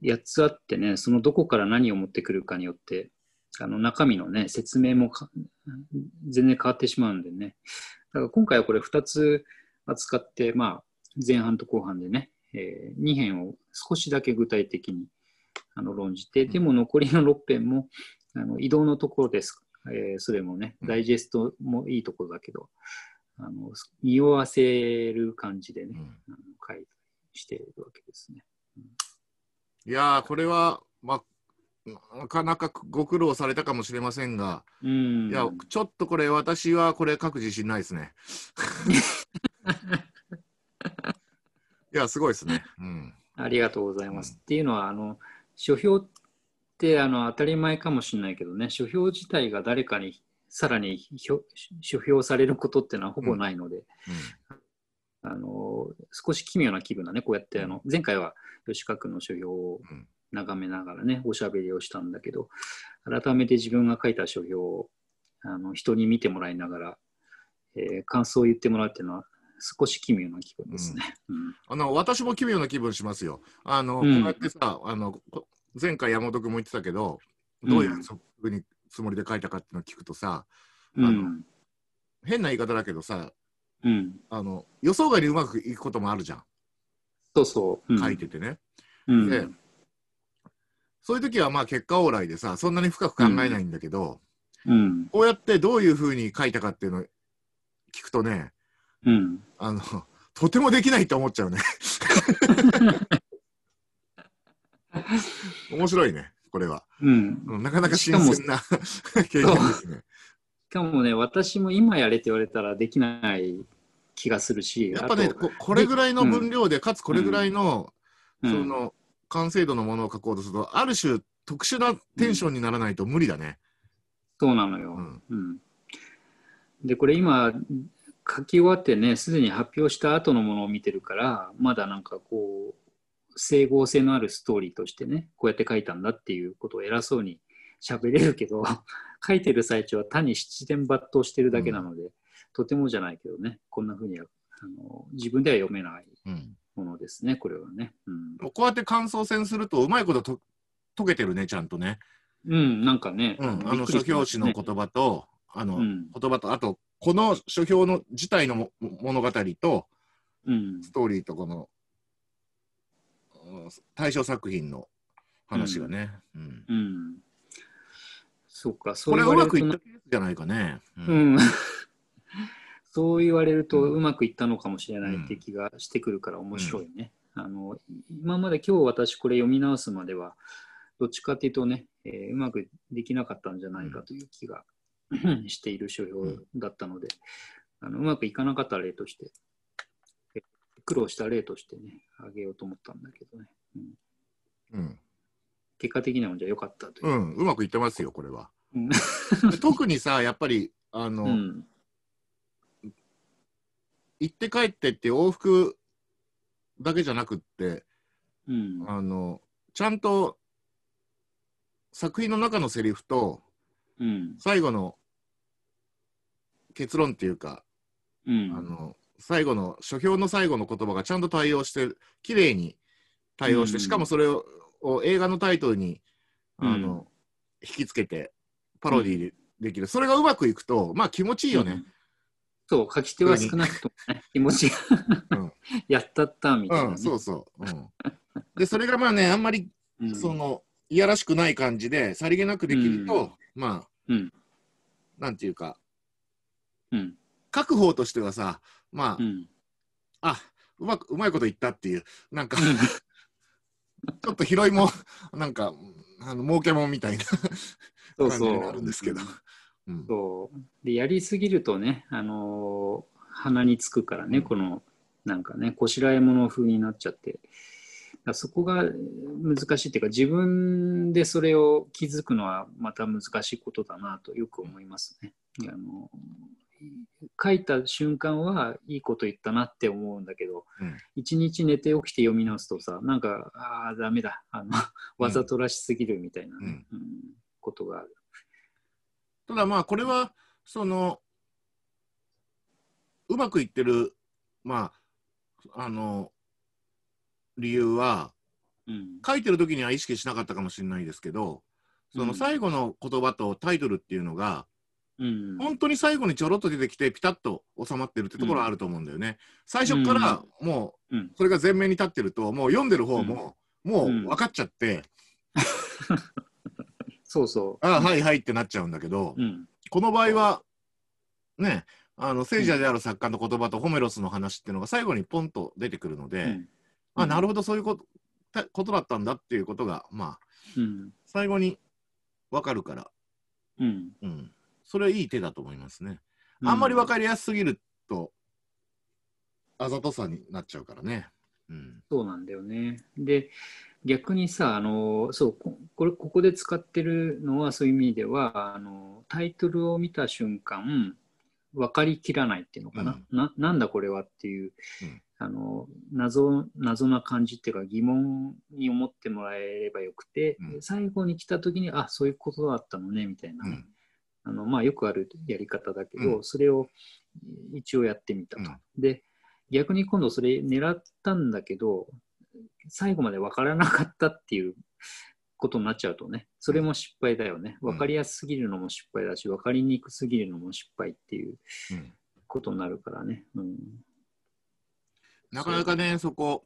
8つあってね、そのどこから何を持ってくるかによって、あの中身のね、説明もか全然変わってしまうんでね。だから今回はこれ2つ扱って、まあ、前半と後半でね、え2編を少しだけ具体的にあの論じて、でも残りの6編もあの移動のところです。えーそれもね、うんダイジェストもいいところだけど、あの匂わせる感じでね、うんあの書いたりしているわけですね。いやーこれは、まあ、なかなかご苦労されたかもしれませんが、うん。いやちょっとこれ私はこれ書く自信ないですね。<laughs> いやすごいですね。うん。ありがとうございます。うん。っていうのは、あの、書評ってあの当たり前かもしれないけどね、書評自体が誰かにさらに書評されることっていうのはほぼないので、あの少し奇妙な気分だね、こうやってあの前回は吉川君の書評をうん。眺めながらね、おしゃべりをしたんだけど、改めて自分が書いた書評をあの人に見てもらいながら、えー感想を言ってもらうっていうのは少し奇妙な気分ですね。うんあの私も奇妙な気分しますよ。あの、うんこうやってさあのこ前回山本君も言ってたけどどういうふうにつもりで書いたかっていうのを聞くとさ、あのうん変な言い方だけどさうん、あの予想外にうまくいくこともあるじゃんそうそう。うん書いててね。うんでそういう時はまあ結果オーライでさそんなに深く考えないんだけど、うん。こうやってどういうふうに書いたかっていうのを聞くとねうん。あのとてもできないって思っちゃうね。<laughs> 面白いねこれは。うん。うんなかなか新鮮な経験ですね。しかもね、私も今やれって言われたらできない気がするし、やっぱねこ、これぐらいの分量で、かつこれぐらいの、うんその完成度のものを書こうとすると、ある種特殊なテンションにならないと無理だね。そうなのよ。うんうんで、これ今、書き終わってね、すでに発表した後のものを見てるから、まだなんかこう、整合性のあるストーリーとしてね、こうやって書いたんだっていうことを偉そうに喋れるけど、<laughs> 書いてる最中は単に七点抜刀してるだけなので、とてもじゃないけどね、こんな風にはあの自分では読めないうんものですね、これはね。うん、こうやって感想戦すると、うまいことと解けてるね、ちゃんとね。うん、なんかね、うん、あの書評紙の言葉と、あの、うん言葉と、あと、この書評の自体のも物語と、うんストーリーとこの、うん対象作品の話がね。うんうん。そうか、そこれはうまくいったケースじゃないかね。ううん。<laughs> そう言われるとうんうまくいったのかもしれないって気がしてくるから面白いね。あの今まで今日私これ読み直すまではどっちかっていうとね、えーうまくできなかったんじゃないかという気が <clears throat> している書評だったので、あのうまくいかなかった例として、え苦労した例としてね、あげようと思ったんだけどね。うん。うん、結果的にはじゃあ良かったという。う。ん、うまくいってますよ、これは。<laughs> 特にさ、やっぱり、あの、うん。行って帰ってって往復だけじゃなくって、うん。あの、ちゃんと作品の中のセリフと、うん。最後の結論っていうか、うん。あの、最後の書評の最後の言葉がちゃんと対応して綺麗に対応して、うん。しかもそれをを映画のタイトルにあの、うん。引きつけてパロディできる、それがうまくいくとまあ気持ちいいよね。うん。そう、書き手は少なくともね、気持ちがうん。<laughs> やったったみたいな、ね。うん、そうそう。うん、でそれがまあねあんまりうん。そのいやらしくない感じでさりげなくできると、まあ、うん。なんていうかうん。書く方としてはさまあ、うん。あうまくうまいこと言ったっていうなんか <laughs> ちょっと拾いもなんかあの儲けもんみたいなそう感じになそうるんですけど。うん。そう。でやりすぎるとね、あのー鼻につくからね、うん。このなんかねこしらえ物風になっちゃって。だそこが難しいっていうか自分でそれを気づくのはまた難しいことだなとよく思いますね。あの書いた瞬間はいいこと言ったなって思うんだけど、うん。一日寝て起きて読み直すとさなんかああダメだ。あのわざとらしすぎるみたいなね、うん。ことがある。ただまあこれはそのうまくいってるまああの理由はうん。書いてる時には意識しなかったかもしれないですけどその最後の言葉とタイトルっていうのが、うん。本当に最後にちょろっと出てきてピタッと収まってるってところはあると思うんだよね。最初からもううん。それが前面に立ってるともう読んでる方ももう分かっちゃって、そうそああはいはいってなっちゃうんだけど。この場合はねあの聖者である作家の言葉とホメロスの話っていうのが最後にポンと出てくるので、うん。あなるほどそういうことたことだったんだっていうことがまあうん。最後に分かるから、うん。うん、それはいい手だと思いますね。あんまり分かりやすすぎるとあざとさになっちゃうからね。うんそうなんだよね。で、逆にさ、あの、そう、ここれ、ここで使ってるのはそういう意味では、あの、タイトルを見た瞬間、分かりきらないっていうのかな。ななんだこれはっていう、うんあの謎、謎な感じっていうか疑問に思ってもらえればよくて、うん最後に来た時に、あ、そういうことだったのね、みたいなね。うんあのまあ、よくあるやり方だけど、うそれを一応やってみたと。で、逆に今度それ狙ったんだけど、最後まで分からなかったっていうことになっちゃうとね、それも失敗だよね。うん分かりやすすぎるのも失敗だし、分かりにくすぎるのも失敗っていううんことになるからね。うん、なかなかねそこ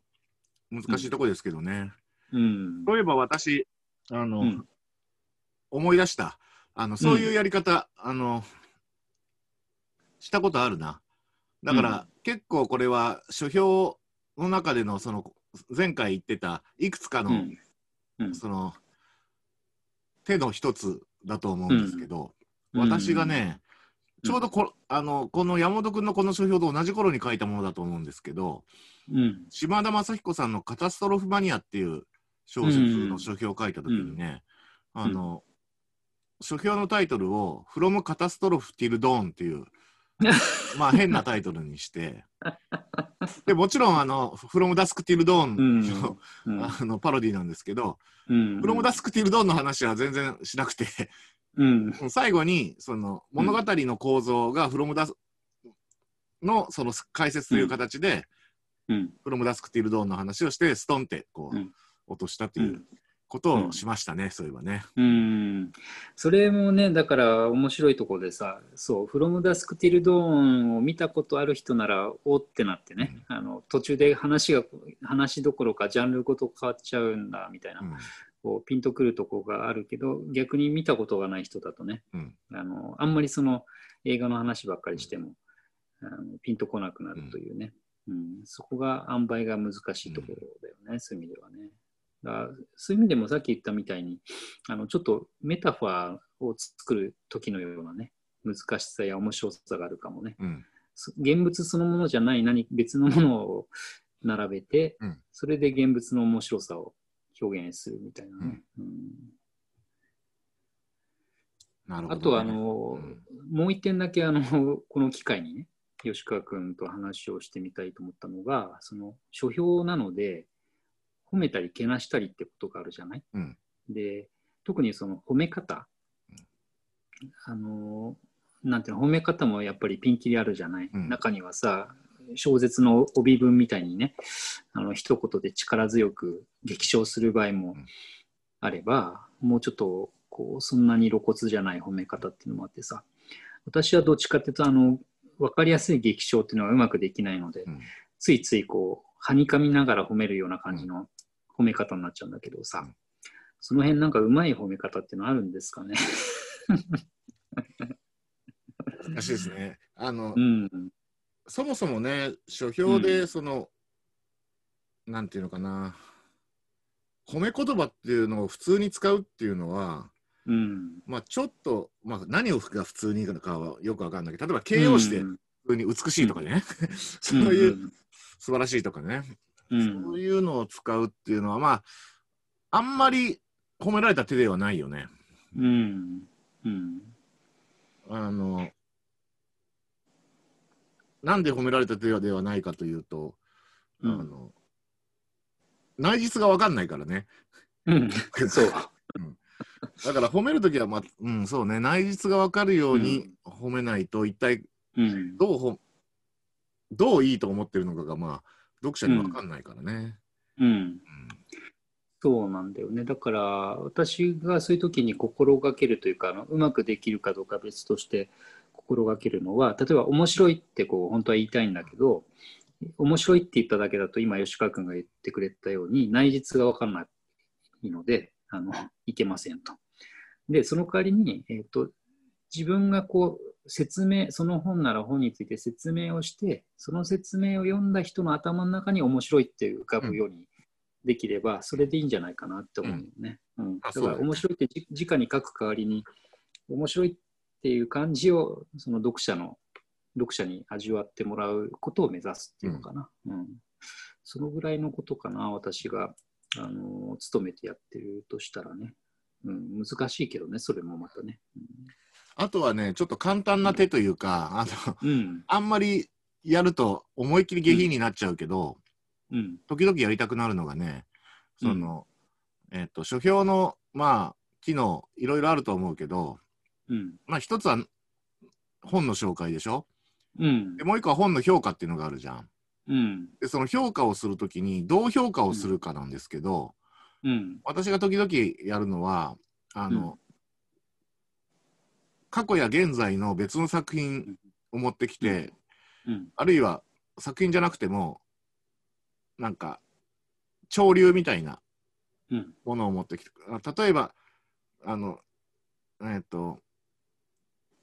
難しいとこですけどね。うん。そういえば私あの、うん思い出したあのそういうやり方、あのしたことあるな。だから、結構これは書評の中でのその前回言ってたいくつかの、うん。うん。その手の一つだと思うんですけど、私がね、ちょうどこあのこの山本君のこの書評と同じ頃に書いたものだと思うんですけどうん、島田雅彦さんの「カタストロフマニア」っていう小説の書評を書いた時にね、ん。あの書評のタイトルを「From Catastrophe Till Dawn」っていう <laughs> まあ変なタイトルにして。<laughs> でもちろんあの「From Dusk Till う Dawn んの」うん。あのパロディなんですけどうん「From Dusk Till Dawn」の話は全然しなくて。うん。最後にその物語の構造が「From Dusk」のその解説という形でうん「From Dusk Till Dawn」の話をしてストンってこう、うん。落としたということをしましたね、そういえばね。うん、それもね、だから面白いところでさ、そう、From Dusk Till Dawn を見たことある人なら、おってなってね、あの途中で話が、話どころかジャンルごと変わっちゃうんだみたいな、うん。こうピンとくるとこがあるけど、逆に見たことがない人だとね、うん。あのあんまりその映画の話ばっかりしても、あのピンとこなくなるというね、うん。そこが塩梅が難しいところだよね、そういう意味ではね。だからそういう意味でもさっき言ったみたいにあのちょっとメタファーを作る時のようなね難しさや面白さがあるかもね。うん。そ現物そのものじゃない何別のものを並べて、うん。それで現物の面白さを表現するみたいなね、うん。なるほどね、あとあの、うん。もう一点だけあのこの機会にね吉川君と話をしてみたいと思ったのがその書評なので褒めたりけなしたりってことがあるじゃない、うん。で特にその褒め方、あのなんていうの褒め方もやっぱりピンキリあるじゃない、うん。中にはさ小説の帯文みたいにね、あの一言で力強く激賞する場合もあれば、もうちょっとこうそんなに露骨じゃない褒め方っていうのもあってさ、私はどっちかっていうと、あの分かりやすい激賞っていうのはうまくできないので、うん。ついついこう、はにかみながら褒めるような感じの褒め方になっちゃうんだけどさ、うんその辺なんかうまい褒め方っていうのはあるんですかね？難しいですね。あの、うん。そもそもね、書評で、その、なんていうのかな、褒め言葉っていうのを普通に使うっていうのは、うん。まあ、ちょっと、まあ、何をが普通にいいのかはよくわかんないけど、例えば形容詞でうん普通に美しいとかね、<laughs> そういう素晴らしいとかね、うん。そういうのを使うっていうのは、まあ、あんまり褒められた手ではないよね。うん。うん。あの、なんで褒められた手ではないかというと、うんあの、内実がわかんないからね。うん。<laughs> そう。だから褒めるときは、まあ、うん、そうね、内実がわかるように褒めないと、一体うん。どうほ、どういいと思ってるのかが、まあ、読者にわかんないからね。うん。そうなんだよね。だから、私がそういう時に心がけるというか、あのうまくできるかどうかは別として心がけるのは、例えば面白いってこう本当は言いたいんだけど、面白いって言っただけだと、今吉川君が言ってくれたように、内実が分かんないので、あの、いけませんと。で、その代わりに、えっ、と、自分がこう、説明、その本なら本について説明をして、その説明を読んだ人の頭の中に面白いって浮かぶようにできれば、それでいいんじゃないかなって思うよね。うんだからあそうだよね面白いってじ直に書く代わりに、面白いっていう感じをその読者の読者に味わってもらうことを目指すっていうのかな。うんそのぐらいのことかな、私が、あの勤めてやってるとしたらね。うん、難しいけどね、それもまたね。あとはね、ちょっと簡単な手というか、あの、うん、あんまりやると思いっきり下品になっちゃうけど、うん、時々やりたくなるのがね、その、えっ、と、書評の、まあ、機能、いろいろあると思うけど、うん、まあ、一つは本の紹介でしょ？うん。で、もう一個は本の評価っていうのがあるじゃん。うん、で、その評価をするときに、どう評価をするかなんですけど、うん、私が時々やるのは、あの、過去や現在の別の作品を持ってきて、うん、あるいは作品じゃなくても、なんか、潮流みたいなうん、ものを持ってきて、あ例えば、あの、えっ、と、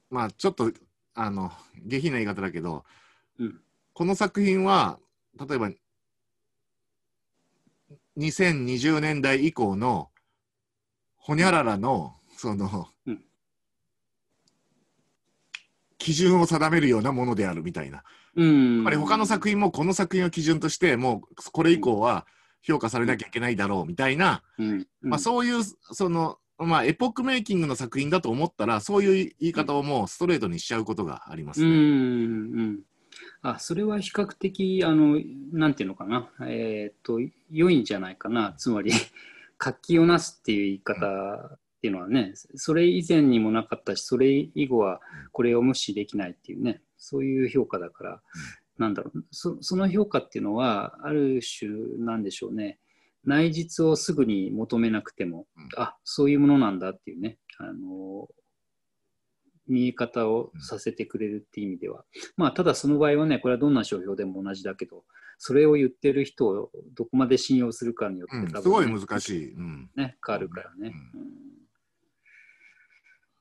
まあちょっと、あの、下品な言い方だけど、うん。この作品は、例えば、2020年代以降の、ほにゃららの、その、うん基準を定めるようなものであるみたいな。うん。やっぱり他の作品もこの作品を基準として、もうこれ以降は評価されなきゃいけないだろうみたいな、品、まあ、そういう、その、まあ、エポックメイキングの作品だと思ったら、そういう言い方をもうストレートにしちゃうことがありますうん、ね。うん。あ、それは比較的、あの、なんていうのかな、えっ、と、良いんじゃないかな。つまり、活気をなすっていう言い方っていうのはね、それ以前にもなかったし、それ以後はこれを無視できないっていうね、そういう評価だから、なんだろうそ、その評価っていうのは、ある種、なんでしょうね、内実をすぐに求めなくても、うん。あそういうものなんだっていうね、あの見え方をさせてくれるっていう意味では、まあ、ただその場合はね、これはどんな商標でも同じだけど、それを言ってる人をどこまで信用するかによって、うん、多分ねすごい難しい。うん。ね、変わるからね、ううん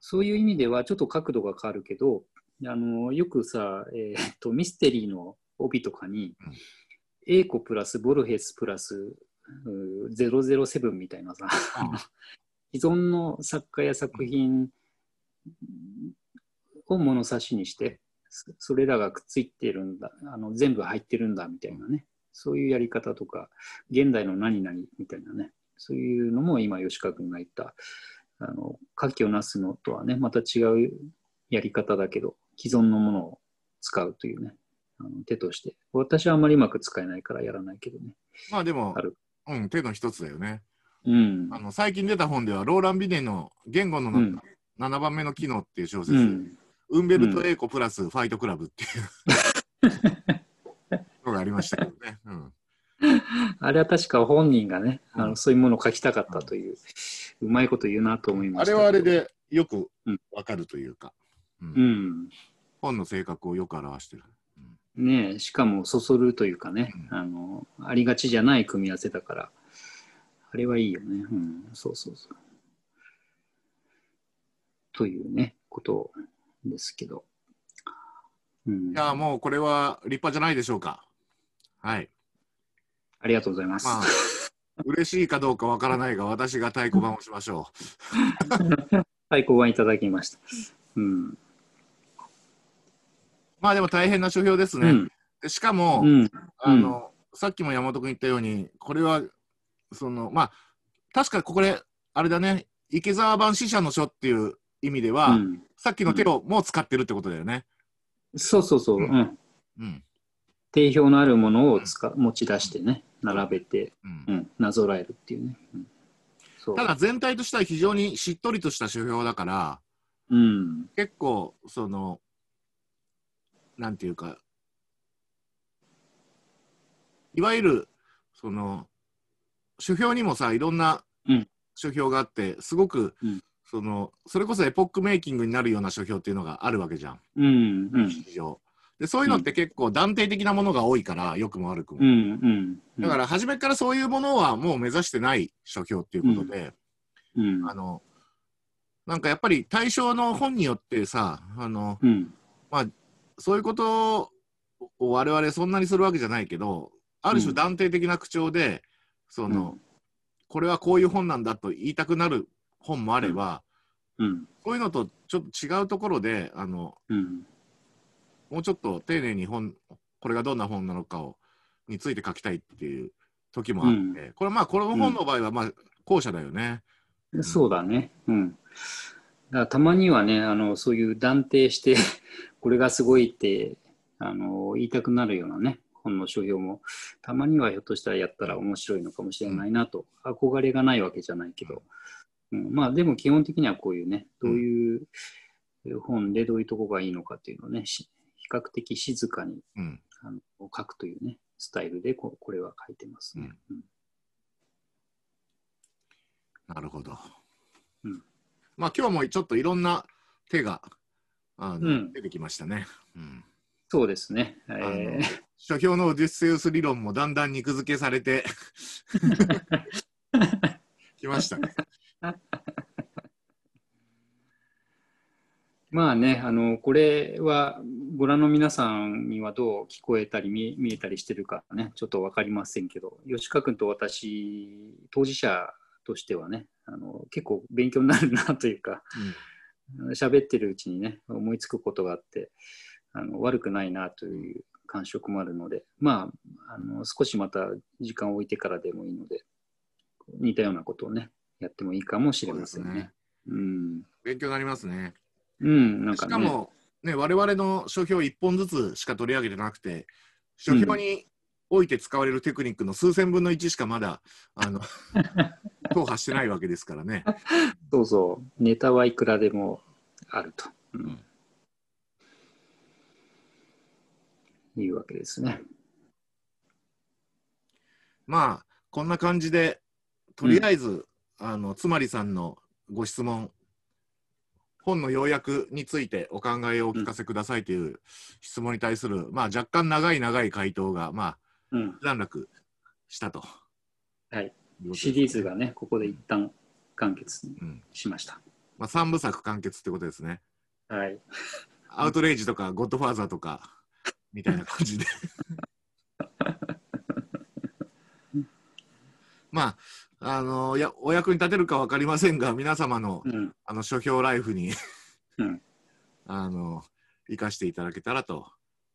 そういう意味ではちょっと角度が変わるけど、あのよくさ、えーっと、ミステリーの帯とかに、うん。エーコプラスボルヘスプラスうー007みたいなさ、既存の作家や作品を物差しにして、そそれらがくっついてるんだ、あの全部入ってるんだみたいなね、そういうやり方とか、現代の何々みたいなね、そういうのも今、吉川君が言った、あの、火器をなすのとはね、また違うやり方だけど、既存のものを使うというね、あの手として。私はあまりうまく使えないからやらないけどね。まあでもある、うん、手の一つだよね。うん。あの最近出た本では、ローラン・ビネの言語のうん7番目の機能っていう小説、うん。ウンベルト・エーコプラスファイトクラブっていう、りましたけどね。うん、<laughs> あれは確か本人がね、あうんのそういうものを書きたかったという、うまいこと言うなと思いまあれしたけど。はあれでよくうんわかるというか、うんうん。本の性格をよく表してる。ねえしかもそそるというかね、うんあの、ありがちじゃない組み合わせだから、あれはいいよね。うん、そうそうそう。というね、ことですけど。うん、いや、もうこれは立派じゃないでしょうか。はい。ありがとうございます。まあ、嬉しいかどうかわからないが、私が太鼓判をしましょはい、<laughs> ご覧いただきました。うん。う。まあでも大変な書評ですね。うん。でしかも、うん。あの、さっきも山本君言ったように、これは、その、まあ、確かこれ、あれだね、池澤版死者の書っていう意味では、うんさっきの手をもう使ってるってことだよね。そうそうそう。ううんん。うん。定評のあるものを使持ち出してね、並べて、うんうん、なぞらえるっていうね。ただ全体としては非常にしっとりとした書評だから、うん。結構、その、なんていうか、いわゆる、その、書評にもさ、いろんなうん書評があって、すごく、うんその、それこそエポックメイキングになるような書評っていうのがあるわけじゃん、うん。うん。でそういうのって結構断定的なものが多いから、良くも悪くも。うん。うん。だから、初めからそういうものはもう目指してない書評っていうことで、うん。あの、なんかやっぱり対象の本によってさ、あの、うん。そういうことを我々そんなにするわけじゃないけど、ある種うん断定的な口調で、その、うんこれはこういう本なんだと言いたくなる本もあれば、うん。そういうのとちょっと違うところで、あの、うん。もうちょっと丁寧に本、これがどんな本なのかを、について書きたいっていう時もあって、これまあ、この本の場合はまあ、後者だよね。そうだね。うん。だたまにはね、あの、そういう断定して、<laughs> これがすごいって、あの、言いたくなるようなね、本の書評も、たまにはひょっとしたらやったら面白いのかもしれないなと、憧れがないわけじゃないけど、うん、まあでも基本的にはこういうね、どういう本でどういうとこがいいのかっていうのをね、較的静かにうん。あの書くというね、スタイルでここれは書いてますね。うんなるほど。うんまあ、今日もちょっといろんな手が、あのうん出てきましたね。うん。そうですね。書評のオデュッセウス理論もだんだん肉付けされて <laughs> きましたね。<laughs> <laughs> まあね、あの、これはご覧の皆さんにはどう聞こえたり見えたりしてるかね、ちょっとわかりませんけど、吉川君と私、当事者としてはね、あの結構勉強になるなというか、喋ってるうちにね、思いつくことがあって、あの悪くないなという感触もあるので、まあ、あの少しまた時間を置いてからでもいいので、似たようなことをね、やってもいいかもしれませんね。うん。勉強になりますね。うん、なんかね。しかも、ね、我々の書評1本ずつしか取り上げてなくて、書評において使われるテクニックの数千分の1しかまだ、あの、<laughs> 踏破してないわけですからね。そうそう、ネタはいくらでもあると、うんいうわけですね。まあ、こんな感じで、とりあえず、あの、つまりさんのご質問、本の要約についてお考えをお聞かせくださいという質問に対する、まあ、若干長い長い回答が、まあ、段落したと。はい。シリーズがね、ここで一旦完結うんしました。まあ、3部作完結ってことですね。はい。<laughs> アウトレイジとか、ゴッドファーザーとか、みたいな感じで。<laughs> まあ、あのいやお役に立てるか分かりませんが、皆様のうん、あの書評ライフにうん、<laughs> あの生かしていただけたらと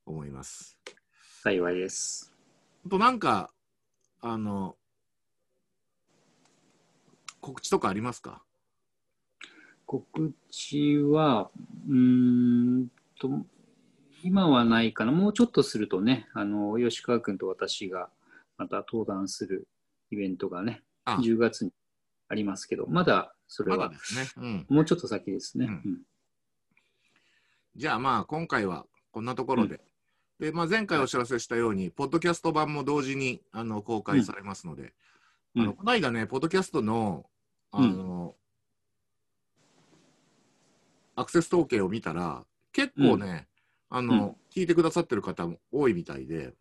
思います。幸いです。あとなんかあの告知とかありますか？告知は、うーんと、今はないかな。もうちょっとするとね、あの、吉川君と私がまた登壇するイベントがね、あ10月にありますけど、まだそれは。もうちょっと先ですね。うん。うん。じゃあまあ今回はこんなところで。で、まあ、前回お知らせしたように、ポッドキャスト版も同時にあの公開されますので、うん。あのこの間ね、ポッドキャストのあの、アクセス統計を見たら、結構ね、あの聞いてくださってる方も多いみたいで、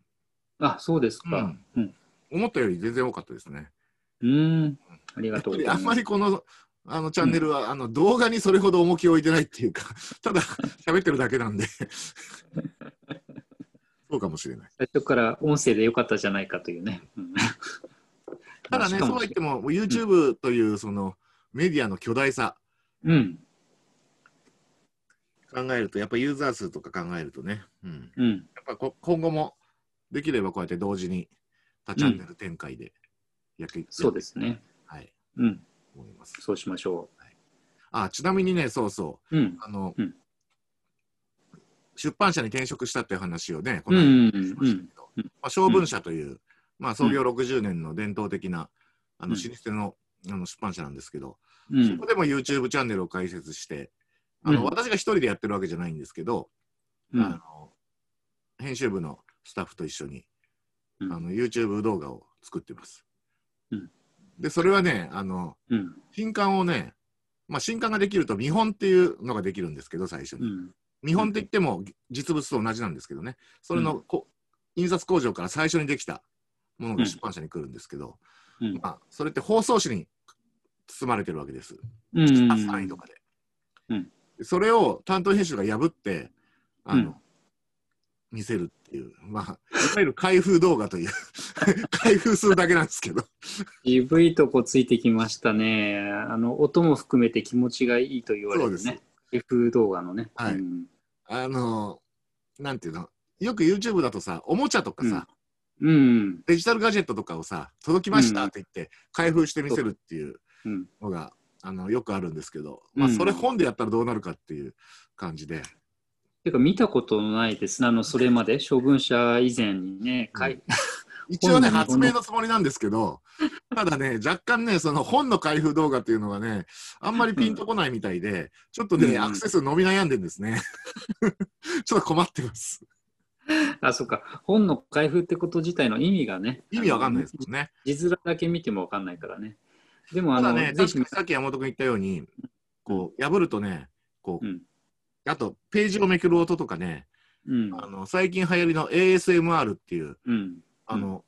あ、そうですか。うん。思ったより全然多かったですね。うん。ありがとぱりあんま。りこのあのチャンネルは、あの動画にそれほど重きを置いてないっていうか、<laughs> ただ喋ってるだけなんで、<laughs> そうかもしれない。最初から音声でよかったじゃないかというね。うんただね、そうは言っても、YouTube というそのメディアの巨大さうん。考えると、やっぱユーザー数とか考えるとね、うん、うん。やっぱこ今後もできればこうやって同時に多チャンネル展開でやっていって、そうですね。はい、うん。思います。そうしましょあ、ちなみにね、そうそう、う。うん。あの、うん出版社に転職したっていう話をね、このうん間しましたけど、うんまあ、小文社という、まあ、創業60年の伝統的な、あのうん老舗のあの出版社なんですけど、うんそこ。でも YouTube チャンネルを開設して、あのうん私が一人でやってるわけじゃないんですけど、うんあの編集部のスタッフと一緒に、うんあの YouTube 動画を作ってます。うんで、それはね、あのうん。新刊をね、まあ、新刊ができると見本っていうのができるんですけど、最初に。うん。見本って言っても実物と同じなんですけどね、それのこ、印刷工場から最初にできたものが出版社に来るんですけど、うん。まあ、それって包装紙に包まれてるわけです。うん。3位とかで。うんそれを担当編集が破って、あの、うん見せるっていう、まあ、いわゆる開封動画という、<laughs> 開封するだけなんですけど、渋いとこついてきましたね。あの、音も含めて気持ちがいいと言われるね。F 動画のね。はい。うん。あの、なんていうの、よく YouTube だとさ、おもちゃとかさ、うん。デジタルガジェットとかをさ、届きましたって言って、開封して見せるっていうう。ん。のが、あのよくあるんですけど、まあ、うんそれ本でやったらどうなるかっていう感じで、てか見たことないですね。あの、それまで、<laughs> 処分者以前にね、かい <laughs> 一応ね、発明のつもりなんですけど、ただね、若干ね、その本の開封動画っていうのがね、あんまりピンとこないみたいで、ちょっとね、うんアクセス伸び悩んでんですね。<laughs> ちょっと困ってます。あ、そうか。本の開封ってこと自体の意味がね。意味わかんないですもんね。字面だけ見てもわかんないからね。でも、あの、ね、確かに、さっき山本君言ったように、こう、破るとね、こう、うんあと、ページをめくる音とかね、うん。あの最近流行りの ASMR っていう、うん。あの、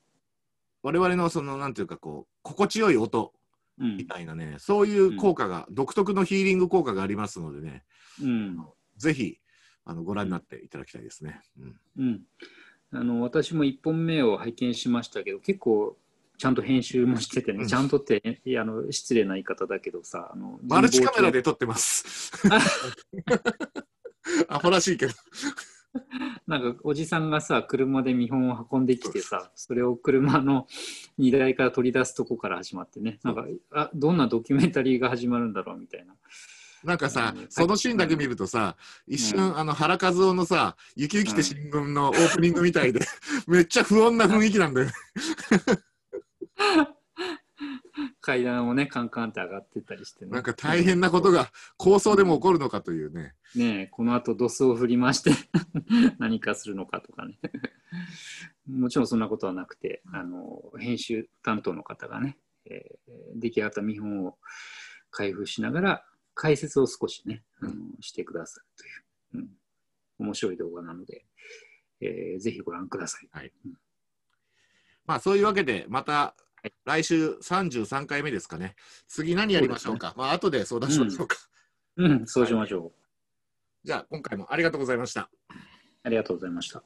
我々のその、なんていうか、こう、心地よい音うんみ。たいなね、そういう効果が、独特のヒーリング効果がありますのでね、うん。ぜひ、あの、ご覧になっていただきたいですね。うんうん。あの、私も1本目を拝見しましたけど、結構、ちゃんと編集もしててね、うんちゃんとって、いやあの、失礼な言い方だけどさ、あの、マルチカメラで。で撮ってます。<laughs> <laughs> アホらしいけど。なんか、おじさんがさ、車で見本を運んできてさ、それを車の荷台から取り出すとこから始まってね、なんか、あ、どんなドキュメンタリーが始まるんだろうみたいな。なんかさうん、そのシーンだけ見るとさ、一瞬、あの、原和夫のさ、雪雪て新聞のオープニングみたいで、めっちゃ不穏な雰囲気なんだよね。<laughs> 階段をね、カンカンって上がってったりしてね。なんか大変なことが構想でも起こるのかというね。ねえこの後ドスを振り回して <laughs> 何かするのかとかね。もちろんそんなことはなくて、あの編集担当の方がね、えー出来上がった見本を開封しながら解説を少しね、あのしてくださるという、うん、面白い動画なので、えーぜひご覧ください。まあそういうわけで、またはい来週33回目ですかね。次何やりましょうか。まあ後で相談しましょうか。うん、そうしましょう。じゃあ今回もありがとうございました。ありがとうございました。